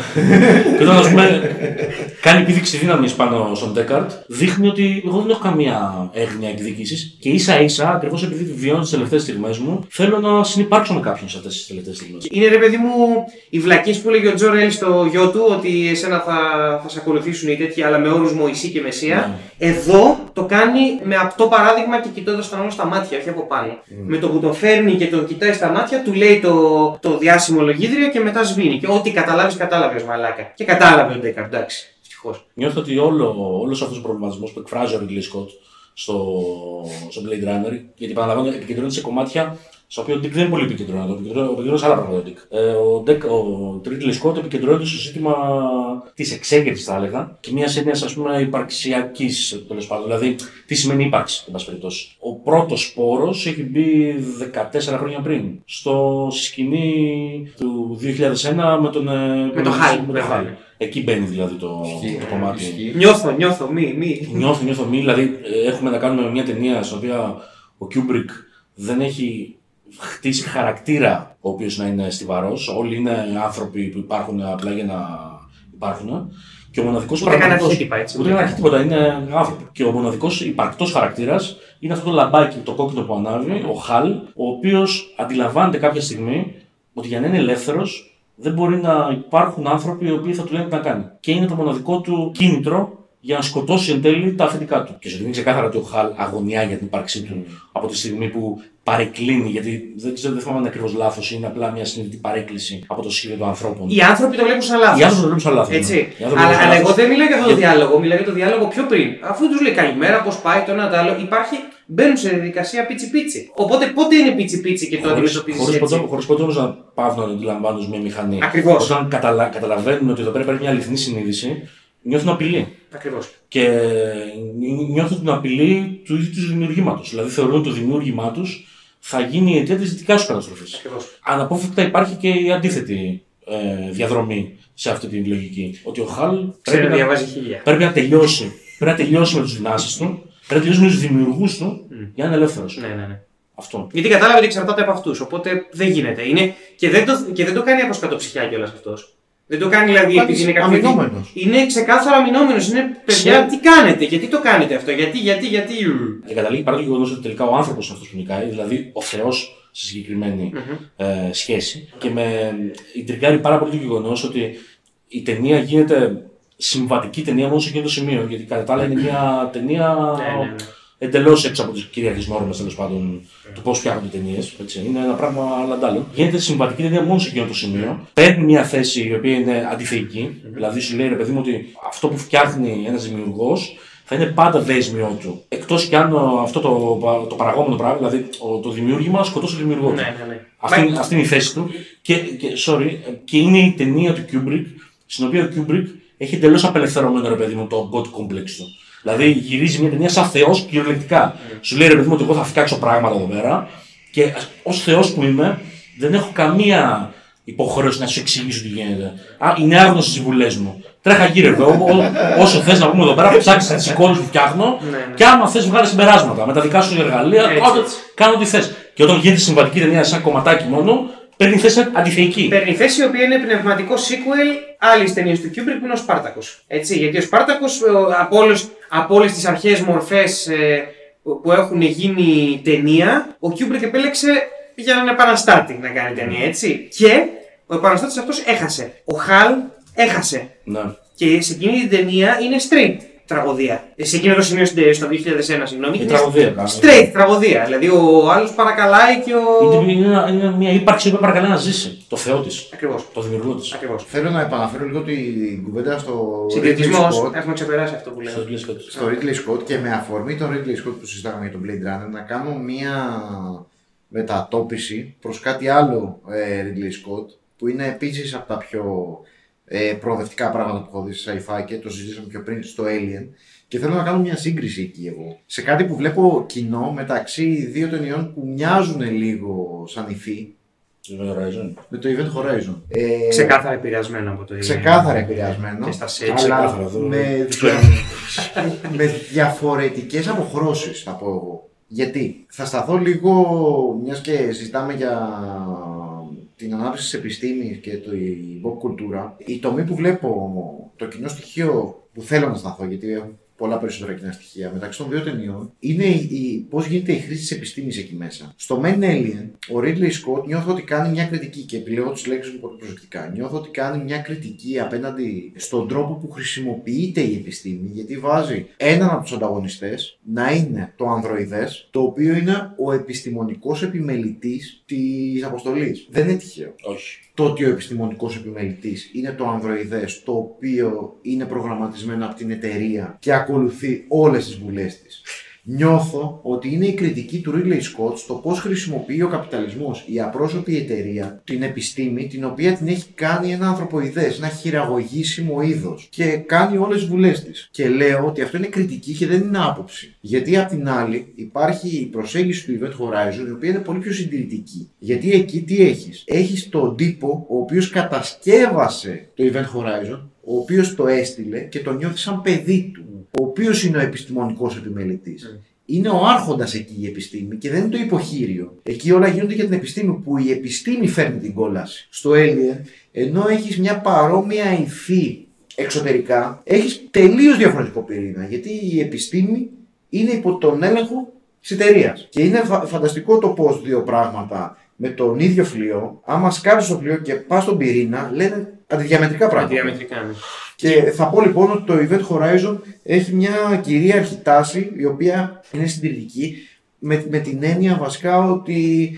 και όταν ας πούμε, κάνει επίδειξη δύναμης πάνω στον Ντέκαρτ, δείχνει ότι εγώ δεν έχω καμία έγνοια εκδίκησης και ίσα ίσα, ακριβώς επειδή βιώνω τις τελευταίες στιγμές μου, θέλω να συνεπάρξω με κάποιον σε αυτές τις τελευταίες στιγμές. Είναι ρε παιδί μου οι βλακίες που έλεγε ο Τζο Ρέλ στο γιο του ότι εσένα θα, θα σε ακολουθήσουν οι τέτοιοι, αλλά με όρους Μωυσή και Μεσία. Εδώ το κάνει με απτό παράδειγμα και κοιτώντας τον άλλο στα μάτια, όχι από πάνω. Με το που τον φέρνει και τον κοιτάει στα μάτια, του λέει το, το διάσημο λογίδριο και μετά σβήνει. Και ό,τι καταλάβεις, κατάλαβες μαλάκα. Και κατάλαβε ο Ντέκαρτ, εντάξει. Ευτυχώ. Νιώθω ότι όλο, όλος αυτός ο προβληματισμός που εκφράζει ο Ridley Scott στο, στο Blade Runner, γιατί επαναλαμβάνω επικεντρώνεται σε κομμάτια στο οποίο ο Dick δεν είναι πολύ επικεντρώνεται, ο επικεντρώνεται επικεντρώνεται σε άλλα πράγματα. Ο, Dick. Ε, ο, Dick, ο Ridley Scott επικεντρώνεται στο ζήτημα της εξέγερσης, θα έλεγα, και μιας έννοιας ας πούμε υπαρξιακής τέλος πάντων. Δηλαδή, τι σημαίνει ύπαρξη, εν πάση περιπτώσει. Ο πρώτος σπόρος έχει μπει 14 χρόνια πριν, στο στη σκηνή του 2001 με τον. ε, Με το Hal. Με το Hal. Εκεί μπαίνει δηλαδή το, Ισχύει, το κομμάτι. ισχύει. Νιώθω, νιώθω, μη, μη. Νιώθω, νιώθω μη, δηλαδή ε, έχουμε να κάνουμε μια ταινία στην οποία ο Kubrick δεν έχει χτίσει χαρακτήρα ο οποίος να είναι στιβαρός. Όλοι είναι άνθρωποι που υπάρχουν απλά για να υπάρχουν. Και ο μοναδικός Ούτε καν αρχίτυπα, έτσι. Ούτε καν αρχίτυπα, είναι άνθρωποι. Και ο μοναδικός υπαρκτός χαρακτήρας είναι αυτό το λαμπάκι, το κόκκινο που ανάβει, ο Χαλ, ο οποίος αντιλαμβάνεται κάποια στιγμή ότι για να είναι ελεύθερος δεν μπορεί να υπάρχουν άνθρωποι οι οποίοι θα του λένε τι να κάνει. Και είναι το μοναδικό του κίνητρο για να σκοτώσει εν τέλει τα αφεντικά του. Και σου δίνει ξεκάθαρα ότι ο Χαλ αγωνιά για την ύπαρξή του από τη στιγμή που παρεκκλίνει, γιατί δεν ξέρω, δεν θυμάμαι αν είναι ακριβώς λάθος, είναι απλά μια συνειδητή παρέκκληση από το σχέδιο των ανθρώπων. Οι άνθρωποι το βλέπουν σαν λάθος. Οι άνθρωποι το βλέπουν σαν λάθος. Έτσι. Οι άνθρωποι Αλλά, το βλέπουν σαν αλλά εγώ λάθος. δεν μιλάω για αυτό το Και- διάλογο, μιλάω για το διάλογο πιο πριν. Αφού τους λέει καλημέρα, πώς πάει το ένα το άλλο, υπάρχει, μπαίνουν σε διαδικασία πίτσι πίτσι. Οπότε πότε είναι πίτσι πίτσι και το αντιμετωπίζεις Χωρίς έτσι; ποτέ, χωρίς ποτέ όμως να πάβουν να το αντιλαμβάνουν ως μια μηχανή. Ακριβώς. Όταν καταλα, καταλαβαίνουν ότι εδώ πέρα υπάρχει μια αληθινή συνείδηση, νιώθουν απειλή. Ακριβώς. Και νι- νιώθουν την απειλή του ίδιου τους δημιουργήματος. Δηλαδή θεωρούν ότι το δημιούργημά τους θα γίνει η αιτία της δικά σου καταστροφής. Ακριβώς. Αναπόφευκτα υπάρχει και η αντίθετη ε, διαδρομή σε αυτή τη λογική. Ότι ο Χαλ Ξέρει πρέπει να να, διαβάζει χίλια. πρέπει να τελειώσει. Πρέπει να τελειώσει με τους δυνάσεις του, πρέπει να τελειώσει με τους δημιουργούς του για να είναι ελεύθερος. Ναι, ναι, ναι. Αυτό. Γιατί κατάλαβε ότι εξαρτάται από αυτούς. Οπότε δεν γίνεται. Είναι... Και, δεν το... και δεν το κάνει από σκατοψυχιά κιόλας αυτός. Δεν το κάνει δηλαδή Κάτι επειδή είναι κάποιος. αμυνόμενος. Είναι ξεκάθαρα αμυνόμενος. Είναι παιδιά, Ξέρει. τι κάνετε, γιατί το κάνετε αυτό, γιατί, γιατί, γιατί. Και καταλήγει παρά το γεγονός ότι τελικά ο άνθρωπος είναι αυτός που νικάει, δηλαδή ο Θεός στη συγκεκριμένη ε, σχέση. Και με ιντριγκάρει πάρα πολύ το γεγονός ότι η ταινία γίνεται συμβατική ταινία μόνο σε εκείνο το σημείο. Γιατί κατά τα άλλα είναι μια ταινία Ναι, ναι, ναι. εντελώς έξω από τις κυρίαρχε νόρμες τέλος πάντων του πώς φτιάχνονται ταινίες. Είναι ένα πράγμα λαντάλλον. Γίνεται συμβατική ταινία μόνο σε εκείνο το σημείο. Παίρνει μια θέση η οποία είναι αντιθεϊκή. Δηλαδή σου λέει ρε παιδί μου ότι αυτό που φτιάχνει ένας δημιουργός θα είναι πάντα δέσμιο του. Εκτός κι αν ο- αυτό το, το παραγόμενο πράγμα, δηλαδή ο- το δημιούργημα, σκοτώσει τον δημιουργό του. Ναι, ναι, ναι. Αυτή, Μα- είναι- αυτή είναι η θέση του. Και, και, sorry, και είναι η ταινία του Kubrick, στην οποία ο Kubrick έχει εντελώς απελευθερωμένο ρε παιδί μου το God complex του. Δηλαδή γυρίζει μια ταινία σαν Θεός κυριολεκτικά. Σου λέει ρε παιδί μου ότι εγώ θα φτιάξω πράγματα εδώ πέρα και ως Θεός που είμαι δεν έχω καμία υποχρέωση να σου εξηγήσω τι γίνεται. Α, είναι άγνωστο στι βουλέ μου. Τρέχα γύρω εδώ, ό- ό- όσο θες να πούμε εδώ πέρα, ψάξεις τις εικόνες που φτιάχνω Ναι, ναι. και άμα θες βγάλεις συμπεράσματα με τα δικά σου εργαλεία, Έτσι, κάντε- έτσι. κάνω ό,τι θες. Και όταν γίνεται συμβατική ταινία σαν κομματάκι μόνο, παίρνει θέση αντιθεϊκή. Παίρνει θέση η οποία είναι πνευματικό sequel άλλης ταινίας του Kubrick που είναι ο Σπάρτακος. Έτσι, γιατί ο Σπάρτακος από, όλες- από όλες τις αρχαίε μορφές που έχουν γίνει ταινία, ο Kubrick επέλεξε για έναν επαναστάτη να κάνει ταινία, έτσι. Και ο επαναστάτης αυτός έχασε. Ο Χαλ έχασε. Ναι. Και σε εκείνη την ταινία είναι straight τραγωδία. Ε, Σε εκείνο το σημείο στην- στο 2001, συγγνώμη. Είναι είναι τραγωδία, κάνει. Straight τραγωδία. Δηλαδή ο άλλος παρακαλάει και ο. Είναι, είναι, ένα- είναι μια ύπαρξη που παρακαλεί να ζήσει. Το Θεό της. Ακριβώς. Το δημιουργό της. Ακριβώς. Θέλω να επαναφέρω λίγο την κουβέντα στο Ridley Συγκριτισμό. Scott. Έχουμε ξεπεράσει αυτό που λέμε. στο Ridley Scott και με αφορμή τον Ridley Scott που συζητάγαμε για τον Blade Runner να κάνω μία μετατόπιση προς κάτι άλλο ε, Ridley Scott που είναι επίσης από τα πιο ε, προοδευτικά πράγματα που έχω δει σε sci-fi και το συζητήσαμε πιο πριν στο Alien και θέλω να κάνω μια σύγκριση εκεί εγώ σε κάτι που βλέπω κοινό μεταξύ δύο ταινιών που μοιάζουν λίγο σαν υφή με το Event Horizon. Ε, Ξεκάθαρα επηρεασμένο από το ξεκάθαρα επηρεασμένο. Και στα sets. αλλά Ξεκάθαρα, εδώ. με, δια... με διαφορετικές αποχρώσεις θα πω εγώ. Γιατί θα σταθώ λίγο, μιας και συζητάμε για την ανάπτυξη της επιστήμης και το, η pop κουλτούρα, η τομή που βλέπω, το κοινό στοιχείο που θέλω να σταθώ, γιατί έχω πολλά περισσότερα κοινά στοιχεία μεταξύ των δύο ταινιών, είναι η, η, πώς γίνεται η χρήση της επιστήμης εκεί μέσα. Στο Men Alien, ο Ridley Scott νιώθω ότι κάνει μια κριτική και επιλέγω τις λέξεις μου πολύ προσεκτικά. Νιώθω ότι κάνει μια κριτική απέναντι στον τρόπο που χρησιμοποιείται η επιστήμη, γιατί βάζει έναν από τους ανταγωνιστές να είναι το ανδροειδές, το οποίο είναι ο επιστημονικός επιμελητής της αποστολής. Δεν είναι τυχαίο Όχι. το ότι ο επιστημονικός επιμελητής είναι το ανδροειδές το οποίο είναι προγραμματισμένο από την εταιρεία και ακολουθεί όλες τις βουλές της. Νιώθω ότι είναι η κριτική του Ridley Scott στο πώς χρησιμοποιεί ο καπιταλισμός, η απρόσωπη εταιρεία, την επιστήμη, την οποία την έχει κάνει ένα ανθρωποειδές, ένα χειραγωγήσιμο είδος και κάνει όλες τις βουλές της. Και λέω ότι αυτό είναι κριτική και δεν είναι άποψη. Γιατί απ' την άλλη υπάρχει η προσέγγιση του Event Horizon, η οποία είναι πολύ πιο συντηρητική. Γιατί εκεί τι έχεις; Έχεις τον τύπο ο οποίος κατασκεύασε το Event Horizon, ο οποίος το έστειλε και το νιώθει σαν παιδί του. Ο οποίος είναι ο επιστημονικός επιμελητής. είναι ο άρχοντας εκεί η επιστήμη και δεν είναι το υποχείριο. Εκεί όλα γίνονται για την επιστήμη που η επιστήμη φέρνει την κόλαση. Στο Alien, ενώ έχεις μια παρόμοια υφή εξωτερικά, έχεις τελείως διαφορετικό πυρήνα. Γιατί η επιστήμη είναι υπό τον έλεγχο της εταιρείας. Και είναι φα- φανταστικό το πώς δύο πράγματα με τον ίδιο φλοιό, άμα σκάψεις το φλοιό και πας στον πυρήνα, λένε αντιδιαμετρικά πράγματα. Διαμετρικά. ναι. Και θα πω λοιπόν ότι το Event Horizon έχει μια κυρίαρχη τάση η οποία είναι συντηρητική με, με την έννοια βασικά ότι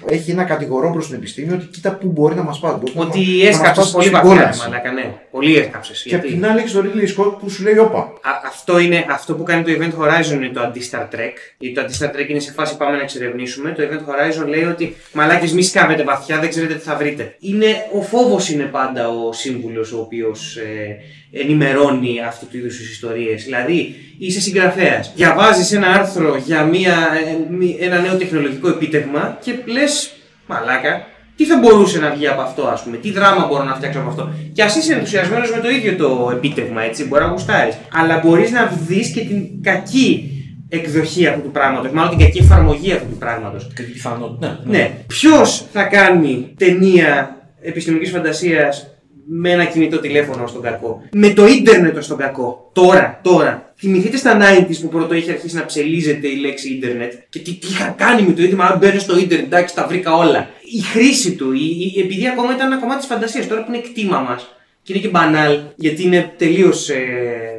έχει ένα κατηγορό προς την επιστήμη ότι κοίτα πού μπορεί να μας πάει. μπορεί να- Ότι να μας έσκαψες πάσει πολύ στην βαθιά, ρε κόλαση. μαλάκα, ναι. Πολύ έσκαψες. Και απ' την άλλη έχεις τον Ridley Scott που σου λέει: Όπα, Α- αυτό, είναι, αυτό που κάνει το Event Horizon είναι το αντι-Star Trek. Γιατί το αντι-Star Trek είναι σε φάση πάμε να εξερευνήσουμε. Το Event Horizon λέει ότι μαλάκες μη σκάβετε βαθιά, δεν ξέρετε τι θα βρείτε. Είναι, ο φόβος είναι πάντα ο σύμβουλος ο οποίος ε, ενημερώνει αυτού του είδους τις ιστορίες. Δηλαδή, είσαι συγγραφέας, διαβάζεις ένα άρθρο για μια, ε, μη- ένα νέο τεχνολογικό επίτευγμα και λες, μαλάκα, τι θα μπορούσε να βγει από αυτό, ας πούμε, τι δράμα μπορώ να φτιάξω από αυτό. Και ας είσαι ενθουσιασμένος με το ίδιο το επίτευγμα, έτσι, μπορεί να γουστάρεις. Αλλά μπορείς να δεις και την κακή εκδοχή αυτού του πράγματος, μάλλον την κακή εφαρμογή αυτού του πράγματος. Και την πιθανότητα. Ναι, Ναι, ποιος θα κάνει ταινία επιστημονική φαντασίας με ένα κινητό τηλέφωνο ως τον κακό. Με το ίντερνετ ως τον κακό. Τώρα, τώρα. Θυμηθείτε στα 90s που πρώτο είχε αρχίσει να ψελίζεται η λέξη ίντερνετ και τι, τι είχα κάνει με το ίντερνετ. Αν μπαίνω στο ίντερνετ, εντάξει, τα βρήκα όλα. Η χρήση του, η, η- επειδή ακόμα ήταν ένα κομμάτι της φαντασίας, τώρα που είναι κτήμα μας και είναι και μπανάλ, γιατί είναι τελείως ε,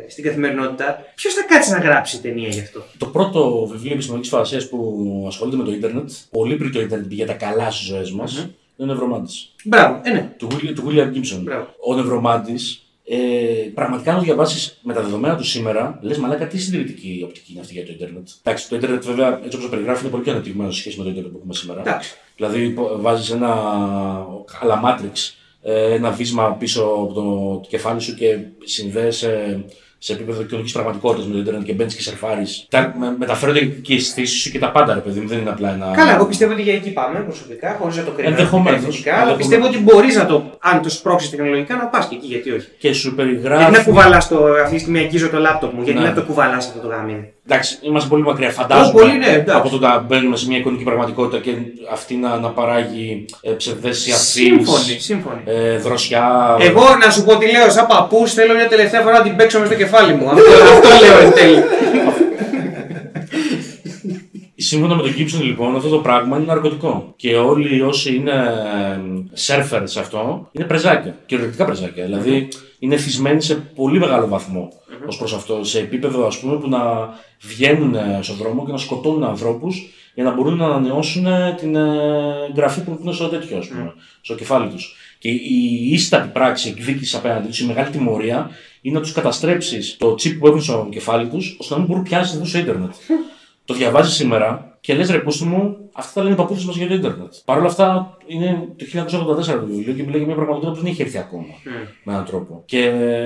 στην καθημερινότητα, ποιος θα κάτσει να γράψει ταινία γι' αυτό; Το πρώτο βιβλίο επιστημονικής φαντασίας που ασχολείται με το Ιντερνετ, πολύ πριν το Ιντερνετ πήγε τα καλά στις ζωές μας, είναι ο Νευρομάντης. Μπράβο, ε, ναι. Του, William- του William Gibson. Μπράβο. Ο Νευρομάντης, ε, πραγματικά να το διαβάσεις με τα δεδομένα του σήμερα, λες μαλάκα τι συντηρητική οπτική είναι αυτή για το Ιντερνετ. Εντάξει, το Ιντερνετ βέβαια έτσι όπως το περιγράφει είναι πολύ πιο ανεπτυγμένο σε σχέση με το Ιντερνετ που έχουμε σήμερα. Εντάξει. Δηλαδή βάζεις ένα αλλά Matrix, ε, ένα βίσμα πίσω από το κεφάλι σου και συνδέεσαι σε επίπεδο κοινωνική πραγματικότητας με το Ιντερνετ και μπαίνεις και σερφάρεις. Με, μεταφέρονται και οι αισθήσεις σου και τα πάντα, ρε παιδί μου. Δεν είναι απλά ένα. Καλά, εγώ πιστεύω ότι για εκεί πάμε προσωπικά, χωρίς να το κρίνω. Ενδεχομένως. αρνητικά, Αλλά Ενδεχομένως. πιστεύω ότι μπορείς να το, αν το σπρώξεις τεχνολογικά, να πας και εκεί, γιατί όχι. Και σου περιγράφει. Γιατί να κουβαλάς το. Αυτή τη στιγμή αγγίζω το λάπτοπ μου, γιατί Ναι. να το κουβαλάς αυτό το γάμι. Εντάξει, είμαστε πολύ μακριά. Φαντάζομαι πολύ, ναι, εντάξει. από το να μπαίνουμε σε μια εικονική πραγματικότητα και αυτή να, να παράγει ε, ψευδέστηση Σύμφωνοι, σύμφωνοι. ε, δροσιά. Εγώ να σου πω τι λέω, σαν παππούς, θέλω μια τελευταία φορά να την παίξω μες στο κεφάλι μου. Αυτό, αυτό λέω εν τέλει. Σύμφωνα με τον Gibson, λοιπόν, αυτό το πράγμα είναι ναρκωτικό. Και όλοι όσοι είναι σερφερ σε αυτό είναι πρεζάκια. Κυριολεκτικά πρεζάκια. Δηλαδή είναι θυσμένοι σε πολύ μεγάλο βαθμό ως προς αυτό. Σε επίπεδο, ας πούμε, που να βγαίνουν ε, στον δρόμο και να σκοτώνουν ανθρώπους για να μπορούν να ανανεώσουν ε, την ε, γραφή που έχουν στο τέτοιο, ας πούμε, στο κεφάλι τους. Και η ίστατη πράξη εκδίκηση απέναντι τους, η μεγάλη τιμωρία, είναι να τους καταστρέψεις το chip που έχουν στο κεφάλι τους, ώστε να μην μπορούν πια να συνδεθούν στο Ιντερνετ. Το διαβάζεις σήμερα και λες ρε πούστη μου, αυτά τα λένε οι παππούδες μας για το Ιντερνετ. Παρ' όλα αυτά είναι το 1984 το βιβλίο και μιλάει για μια πραγματικότητα που δεν έχει έρθει ακόμα με έναν τρόπο. Και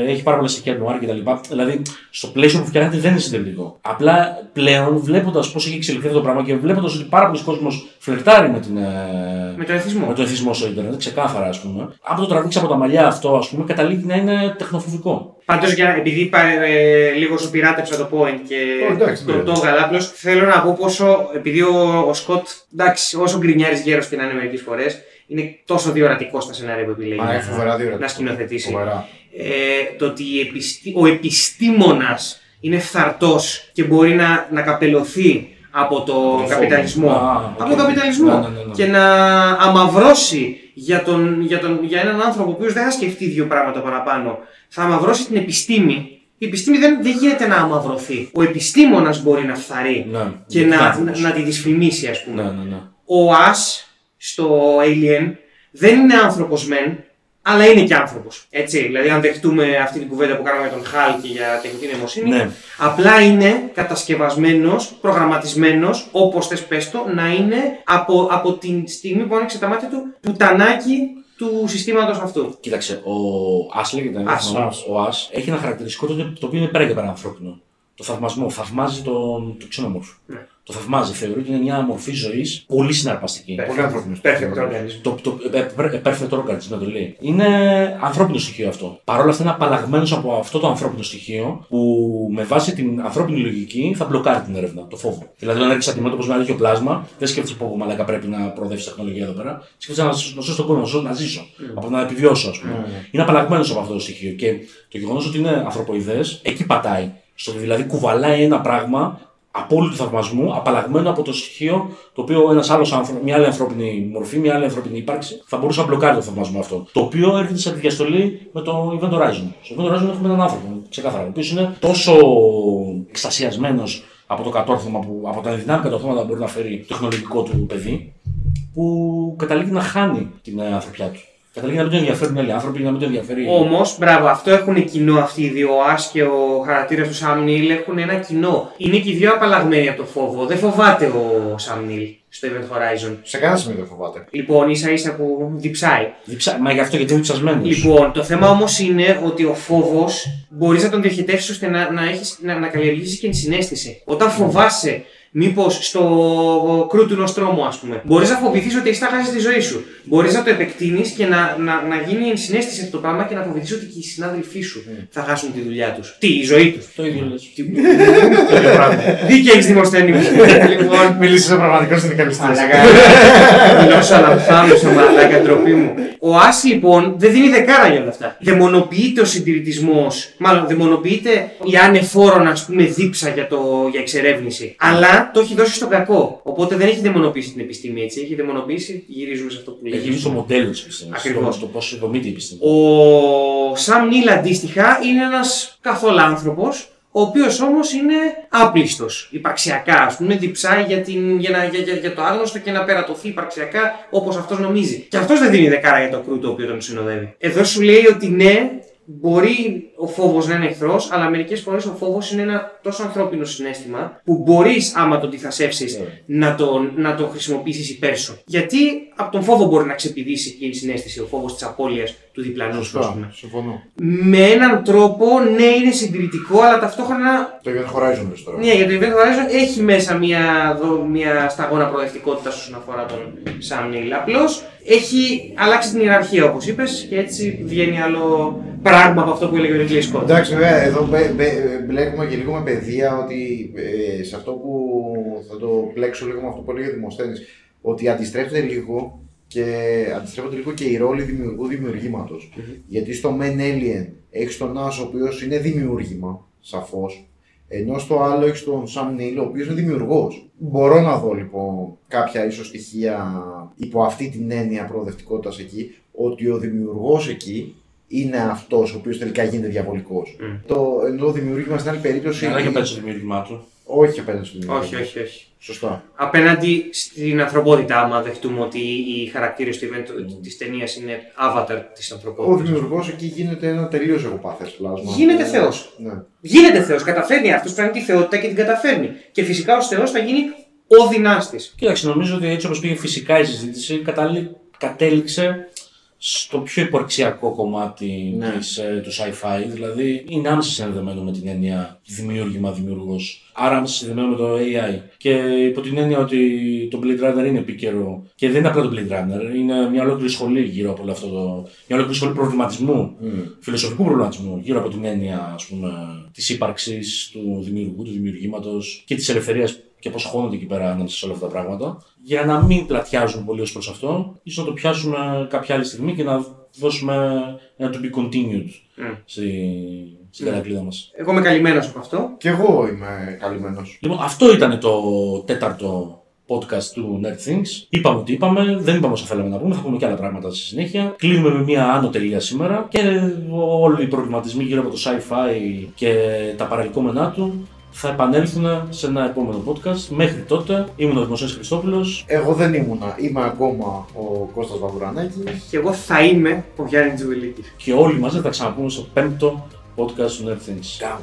έχει πάρα πολλά στοιχεία νουάρ και τα λοιπά. Δηλαδή, στο πλαίσιο που φτιάχνεται δεν είναι συντηρητικό. Απλά πλέον βλέποντας πώς έχει εξελιχθεί αυτό το πράγμα και βλέποντας ότι πάρα πολλοί κόσμος φλερτάρει με, την, ε, Με τον εθισμό. με το εθισμό στο Ιντερνετ, ξεκάθαρα ας πούμε. Αν το τραβήξει από τα μαλλιά αυτό, ας πούμε, καταλήγει να είναι τεχνοφοβικό. Πάντως, επειδή πα- ε, λίγο σου πειράτεψα το point και Ω, εντάξει, το, ναι. το έβγαλα απλώς, θέλω να πω πόσο. Επειδή ο, ο Σκοτ, εντάξει, όσο γκρινιάρης γέρος και να είναι μερικές φορές, είναι τόσο διορατικός στα σενάρια που επιλέγει. Μα να- είναι φοβερά διορατικός. Να σκηνοθετήσει. Φοβερά. Ε, το ότι η επιστη- ο επιστήμονας είναι φθαρτός και μπορεί να, να καπελωθεί από τον τον καπιταλισμό. φόβο. Α, οκ. από τον καπιταλισμό. Ναι, ναι, ναι, ναι. Και να αμαυρώσει για, τον, για, τον, για έναν άνθρωπο ο οποίος δεν θα σκεφτεί δύο πράγματα παραπάνω. Θα αμαυρώσει την επιστήμη. Η επιστήμη δεν, δεν γίνεται να αμαυρωθεί. Ο επιστήμονας μπορεί να φθαρεί Ναι, και είναι να, να, άνθρωπος. να τη δυσφημίσει ας πούμε. Ναι, ναι, ναι. Ο Ας στο Alien δεν είναι άνθρωπος μεν, αλλά είναι και άνθρωπος. Έτσι, δηλαδή αν δεχτούμε αυτή την κουβέντα που κάναμε με τον Χάλ και για τεχνητή νοημοσύνη, Ναι. απλά είναι κατασκευασμένος, προγραμματισμένος, όπως θες πες το, να είναι από, από την στιγμή που άνοιξε τα μάτια του πουτανάκι του συστήματος αυτού. Κοίταξε, ο Ας λέγεται. Ας, ο, ο Ας έχει ένα χαρακτηριστικό το, το οποίο είναι πέρα και πέρα ανθρώπινο. το θαυμασμό. Θαυμάζει τον το ξενόμορφο. Ναι. Το θαυμάζει. Θεωρεί ότι είναι μια μορφή ζωής πολύ συναρπαστική. Perfect. Πολύ ανθρώπινος. Perfect organism. Το, το ε, ε, perfect organism να το λέει. Είναι ανθρώπινο στοιχείο αυτό. Παρ' όλα αυτά είναι απαλλαγμένος από αυτό το ανθρώπινο στοιχείο που με βάση την ανθρώπινη λογική θα μπλοκάρει την έρευνα, το φόβο. Δηλαδή, όταν έρχεσαι αντιμέτωπο με ένα τέτοιο πλάσμα, δεν σκέφτεσαι πω μαλάκα πρέπει να προοδεύσεις τεχνολογία εδώ πέρα. Σκέφτεσαι να σώσω τον κόσμο, να ζω- να ζήσω. Από το να επιβιώσω, ας πούμε. Ναι. Είναι απαλλαγμένος από αυτό το στοιχείο. Και το γεγονός ότι είναι ανθρωποειδές, εκεί πατάει. Στο ότι δηλαδή κουβαλάει ένα πράγμα απόλυτου θαυμασμού, απαλλαγμένο από το στοιχείο το οποίο ένας άλλος άνθρω- μια άλλη ανθρώπινη μορφή, μια άλλη ανθρώπινη ύπαρξη θα μπορούσε να μπλοκάρει το θαυμασμό αυτό. Το οποίο έρχεται σε διαστολή με το Event Horizon. Στο Event Horizon έχουμε έναν άνθρωπο, ξεκάθαρα, ο οποίος είναι τόσο εξτασιασμένο από το κατόρθωμα, που, από τα δυνάμει κατόρθωματα που μπορεί να φέρει το τεχνολογικό του παιδί, που καταλήγει να χάνει την ε, ανθρωπιά του. Καταλήγει να μην τον ενδιαφέρουν άλλοι άνθρωποι, να μην τον ενδιαφέρει. Όμως, μπράβο, αυτό έχουν κοινό αυτοί οι δύο. Ο Ά και ο χαρακτήρας του Σαμ Νίλ έχουν ένα κοινό. Είναι και οι δύο απαλλαγμένοι από το φόβο. Δεν φοβάται ο Σαμ Νίλ στο Event Horizon. Σε κανένα σημείο δεν φοβάται. Λοιπόν, ίσα ίσα που διψάει. Διψα... Μα γι' αυτό γιατί είναι διψασμένος. Λοιπόν, το θέμα όμως είναι ότι ο φόβος μπορείς να τον διοχετεύσεις ώστε να, να, έχεις, να, να καλλιεργήσεις και ενσυναίσθηση. Όταν φοβάσαι μήπως στο κρού του νοστρόμου, ας πούμε, μπορείς να φοβηθείς ότι έχεις τα χάσει τη ζωή σου. Μπορείς να το επεκτείνεις και να, να, να γίνει ενσυναίσθηση αυτό το πράγμα και να φοβηθείς ότι και οι συνάδελφοί σου θα χάσουν τη δουλειά τους. Τι, η ζωή τους. Το ίδιο λες. Το ίδιο πράγμα. Δίκαια έχεις δημοσθένη μου. λοιπόν, Μιλήσει σε πραγματικό συνδικαλιστή. Μαλάκα. Μιλώσω αναφθάμισα, μαλάκα, ντροπή μου. Ο Άσ λοιπόν δεν δίνει δεκάρα για όλα αυτά. Δαιμονοποιείται ο συντηρητισμός, μάλλον δαιμονοποιείται η ανεφόρον ας πούμε δίψα για, το, για εξερεύνηση. Αλλά το έχει δώσει στον κακό. Οπότε δεν έχει δαιμονοποιήσει την επιστήμη έτσι. Έχει δαιμονοποιήσει, γυρίζουμε σε αυτό που Έχει γίνει λέγαμε. το μοντέλο της επιστήμης. Ακριβώς. Το, το πώς δομείται η επιστήμη. Ο Σαμ Νίλ αντίστοιχα είναι ένας καθόλου άνθρωπος, ο οποίος όμως είναι άπλιστος υπαρξιακά. Α πούμε, διψάει για, την, για, να, για, για, για το άγνωστο και να περατωθεί υπαρξιακά όπως αυτός νομίζει. Και αυτός δεν δίνει δεκάρα για το κρού το οποίο τον συνοδεύει. Εδώ σου λέει ότι ναι, μπορεί ο φόβος να είναι εχθρός, αλλά μερικές φορές ο φόβος είναι ένα τόσο ανθρώπινο συνέστημα που μπορείς, άμα το αντιθασεύσει, να τον, να τον χρησιμοποιήσεις υπέρ σου. Γιατί από τον φόβο μπορεί να ξεπηδήσει και η συνέστηση, ο φόβος της απώλειας του διπλανού σου, ας Σωστά. πούμε. Συμφωνώ. Με έναν τρόπο, ναι, είναι συντηρητικό, αλλά ταυτόχρονα. Το Event Horizon λες τώρα. Ναι, για το Event Horizon έχει μέσα μια, δο- μια σταγόνα προοδευτικότητας όσον αφορά τον Sam Neill. Απλώς έχει αλλάξει την ιεραρχία, όπως είπες, και έτσι βγαίνει άλλο πράγμα από αυτό που έλεγε ο Ridley Scott. Εντάξει, βέβαια, εδώ μπε- μπε- μπλέκουμε και λίγο με παιδεία ότι ε, σε αυτό που θα το πλέξω λίγο με αυτό που έλεγε ο Δημοσθένης, ότι αντιστρέφεται λίγο και αντιστρέφονται λίγο και οι ρόλοι δημιουργού δημιουργήματος. Γιατί στο Men Alien έχεις τον Nas ο οποίος είναι δημιούργημα, σαφώς. Ενώ στο άλλο έχεις τον Sam Neill ο οποίος είναι δημιουργός. Μπορώ να δω λοιπόν κάποια ίσως στοιχεία υπό αυτή την έννοια προοδευτικότητας εκεί, ότι ο δημιουργός εκεί είναι αυτός ο οποίος τελικά γίνεται διαβολικός. Μμ. Το, ενώ το δημιούργημα στην άλλη περίπτωση. Αλλά και πέτσε το δημιουργήμά του. Όχι απέναντι στο δημιούργημα. όχι, όχι, όχι. Σωστά. Απέναντι στην ανθρωπότητα, άμα δεχτούμε ότι οι χαρακτήρες του event της ταινίας είναι avatar της Ο ανθρωπότητα. δημιουργός εκεί γίνεται ένα τελείως εγωπάθε πλάσμα. Γίνεται που- Θεός. Ναι. Γίνεται Θεός, καταφέρνει αυτός, παίρνει τη θεότητα και την καταφέρνει. Και φυσικά ως Θεός θα γίνει ο δυνάστης. Κοίταξε, νομίζω ότι έτσι όπως πήγε φυσικά η συζήτηση, κατάλη- κατέληξε στο πιο υπαρξιακό κομμάτι Ναι. της, ε, του sci-fi. Δηλαδή είναι άμεσα συνδεδεμένο με την έννοια δημιούργημα, δημιουργός. Άρα άμεσα συνδεδεμένο με το AI. Και υπό την έννοια ότι το Blade Runner είναι επίκαιρο και δεν είναι απλά το Blade Runner, είναι μια ολόκληρη σχολή γύρω από όλο αυτό το. μια ολόκληρη σχολή προβληματισμού Μμ. φιλοσοφικού προβληματισμού γύρω από την έννοια ας πούμε, της ύπαρξης του δημιουργού, του δημιουργήματος και της ελευθερίας και πώς χώνονται εκεί πέρα ανάμεσα σε όλα αυτά τα πράγματα. Για να μην πλατιάζουν πολύ ως προς αυτό, ίσως να το πιάσουμε κάποια άλλη στιγμή και να δώσουμε ένα to be continued Mm. στη, στην Mm. κατακλείδα μας. Εγώ είμαι καλυμμένος από αυτό. Κι εγώ είμαι καλυμμένος. Λοιπόν, αυτό ήταν το τέταρτο podcast του Nerd Things. Είπαμε ότι είπαμε, δεν είπαμε όσα θέλαμε να πούμε, θα πούμε και άλλα πράγματα στη συνέχεια. Κλείνουμε με μια άνω τελεία σήμερα και όλοι οι προβληματισμοί γύρω από το sci-fi και τα παρελκόμενά του θα επανέλθουν σε ένα επόμενο podcast. Μέχρι τότε ήμουν ο Δημοσίος Χριστόπουλος. Εγώ δεν ήμουνα. Είμαι ακόμα ο Κώστας Βαβουρανάκης. Και εγώ θα είμαι ο Γιάννης Τζουβελίκη. και όλοι μαζί θα τα ξαναπούμε στο πέμπτο podcast του Nerd Things. Ciao.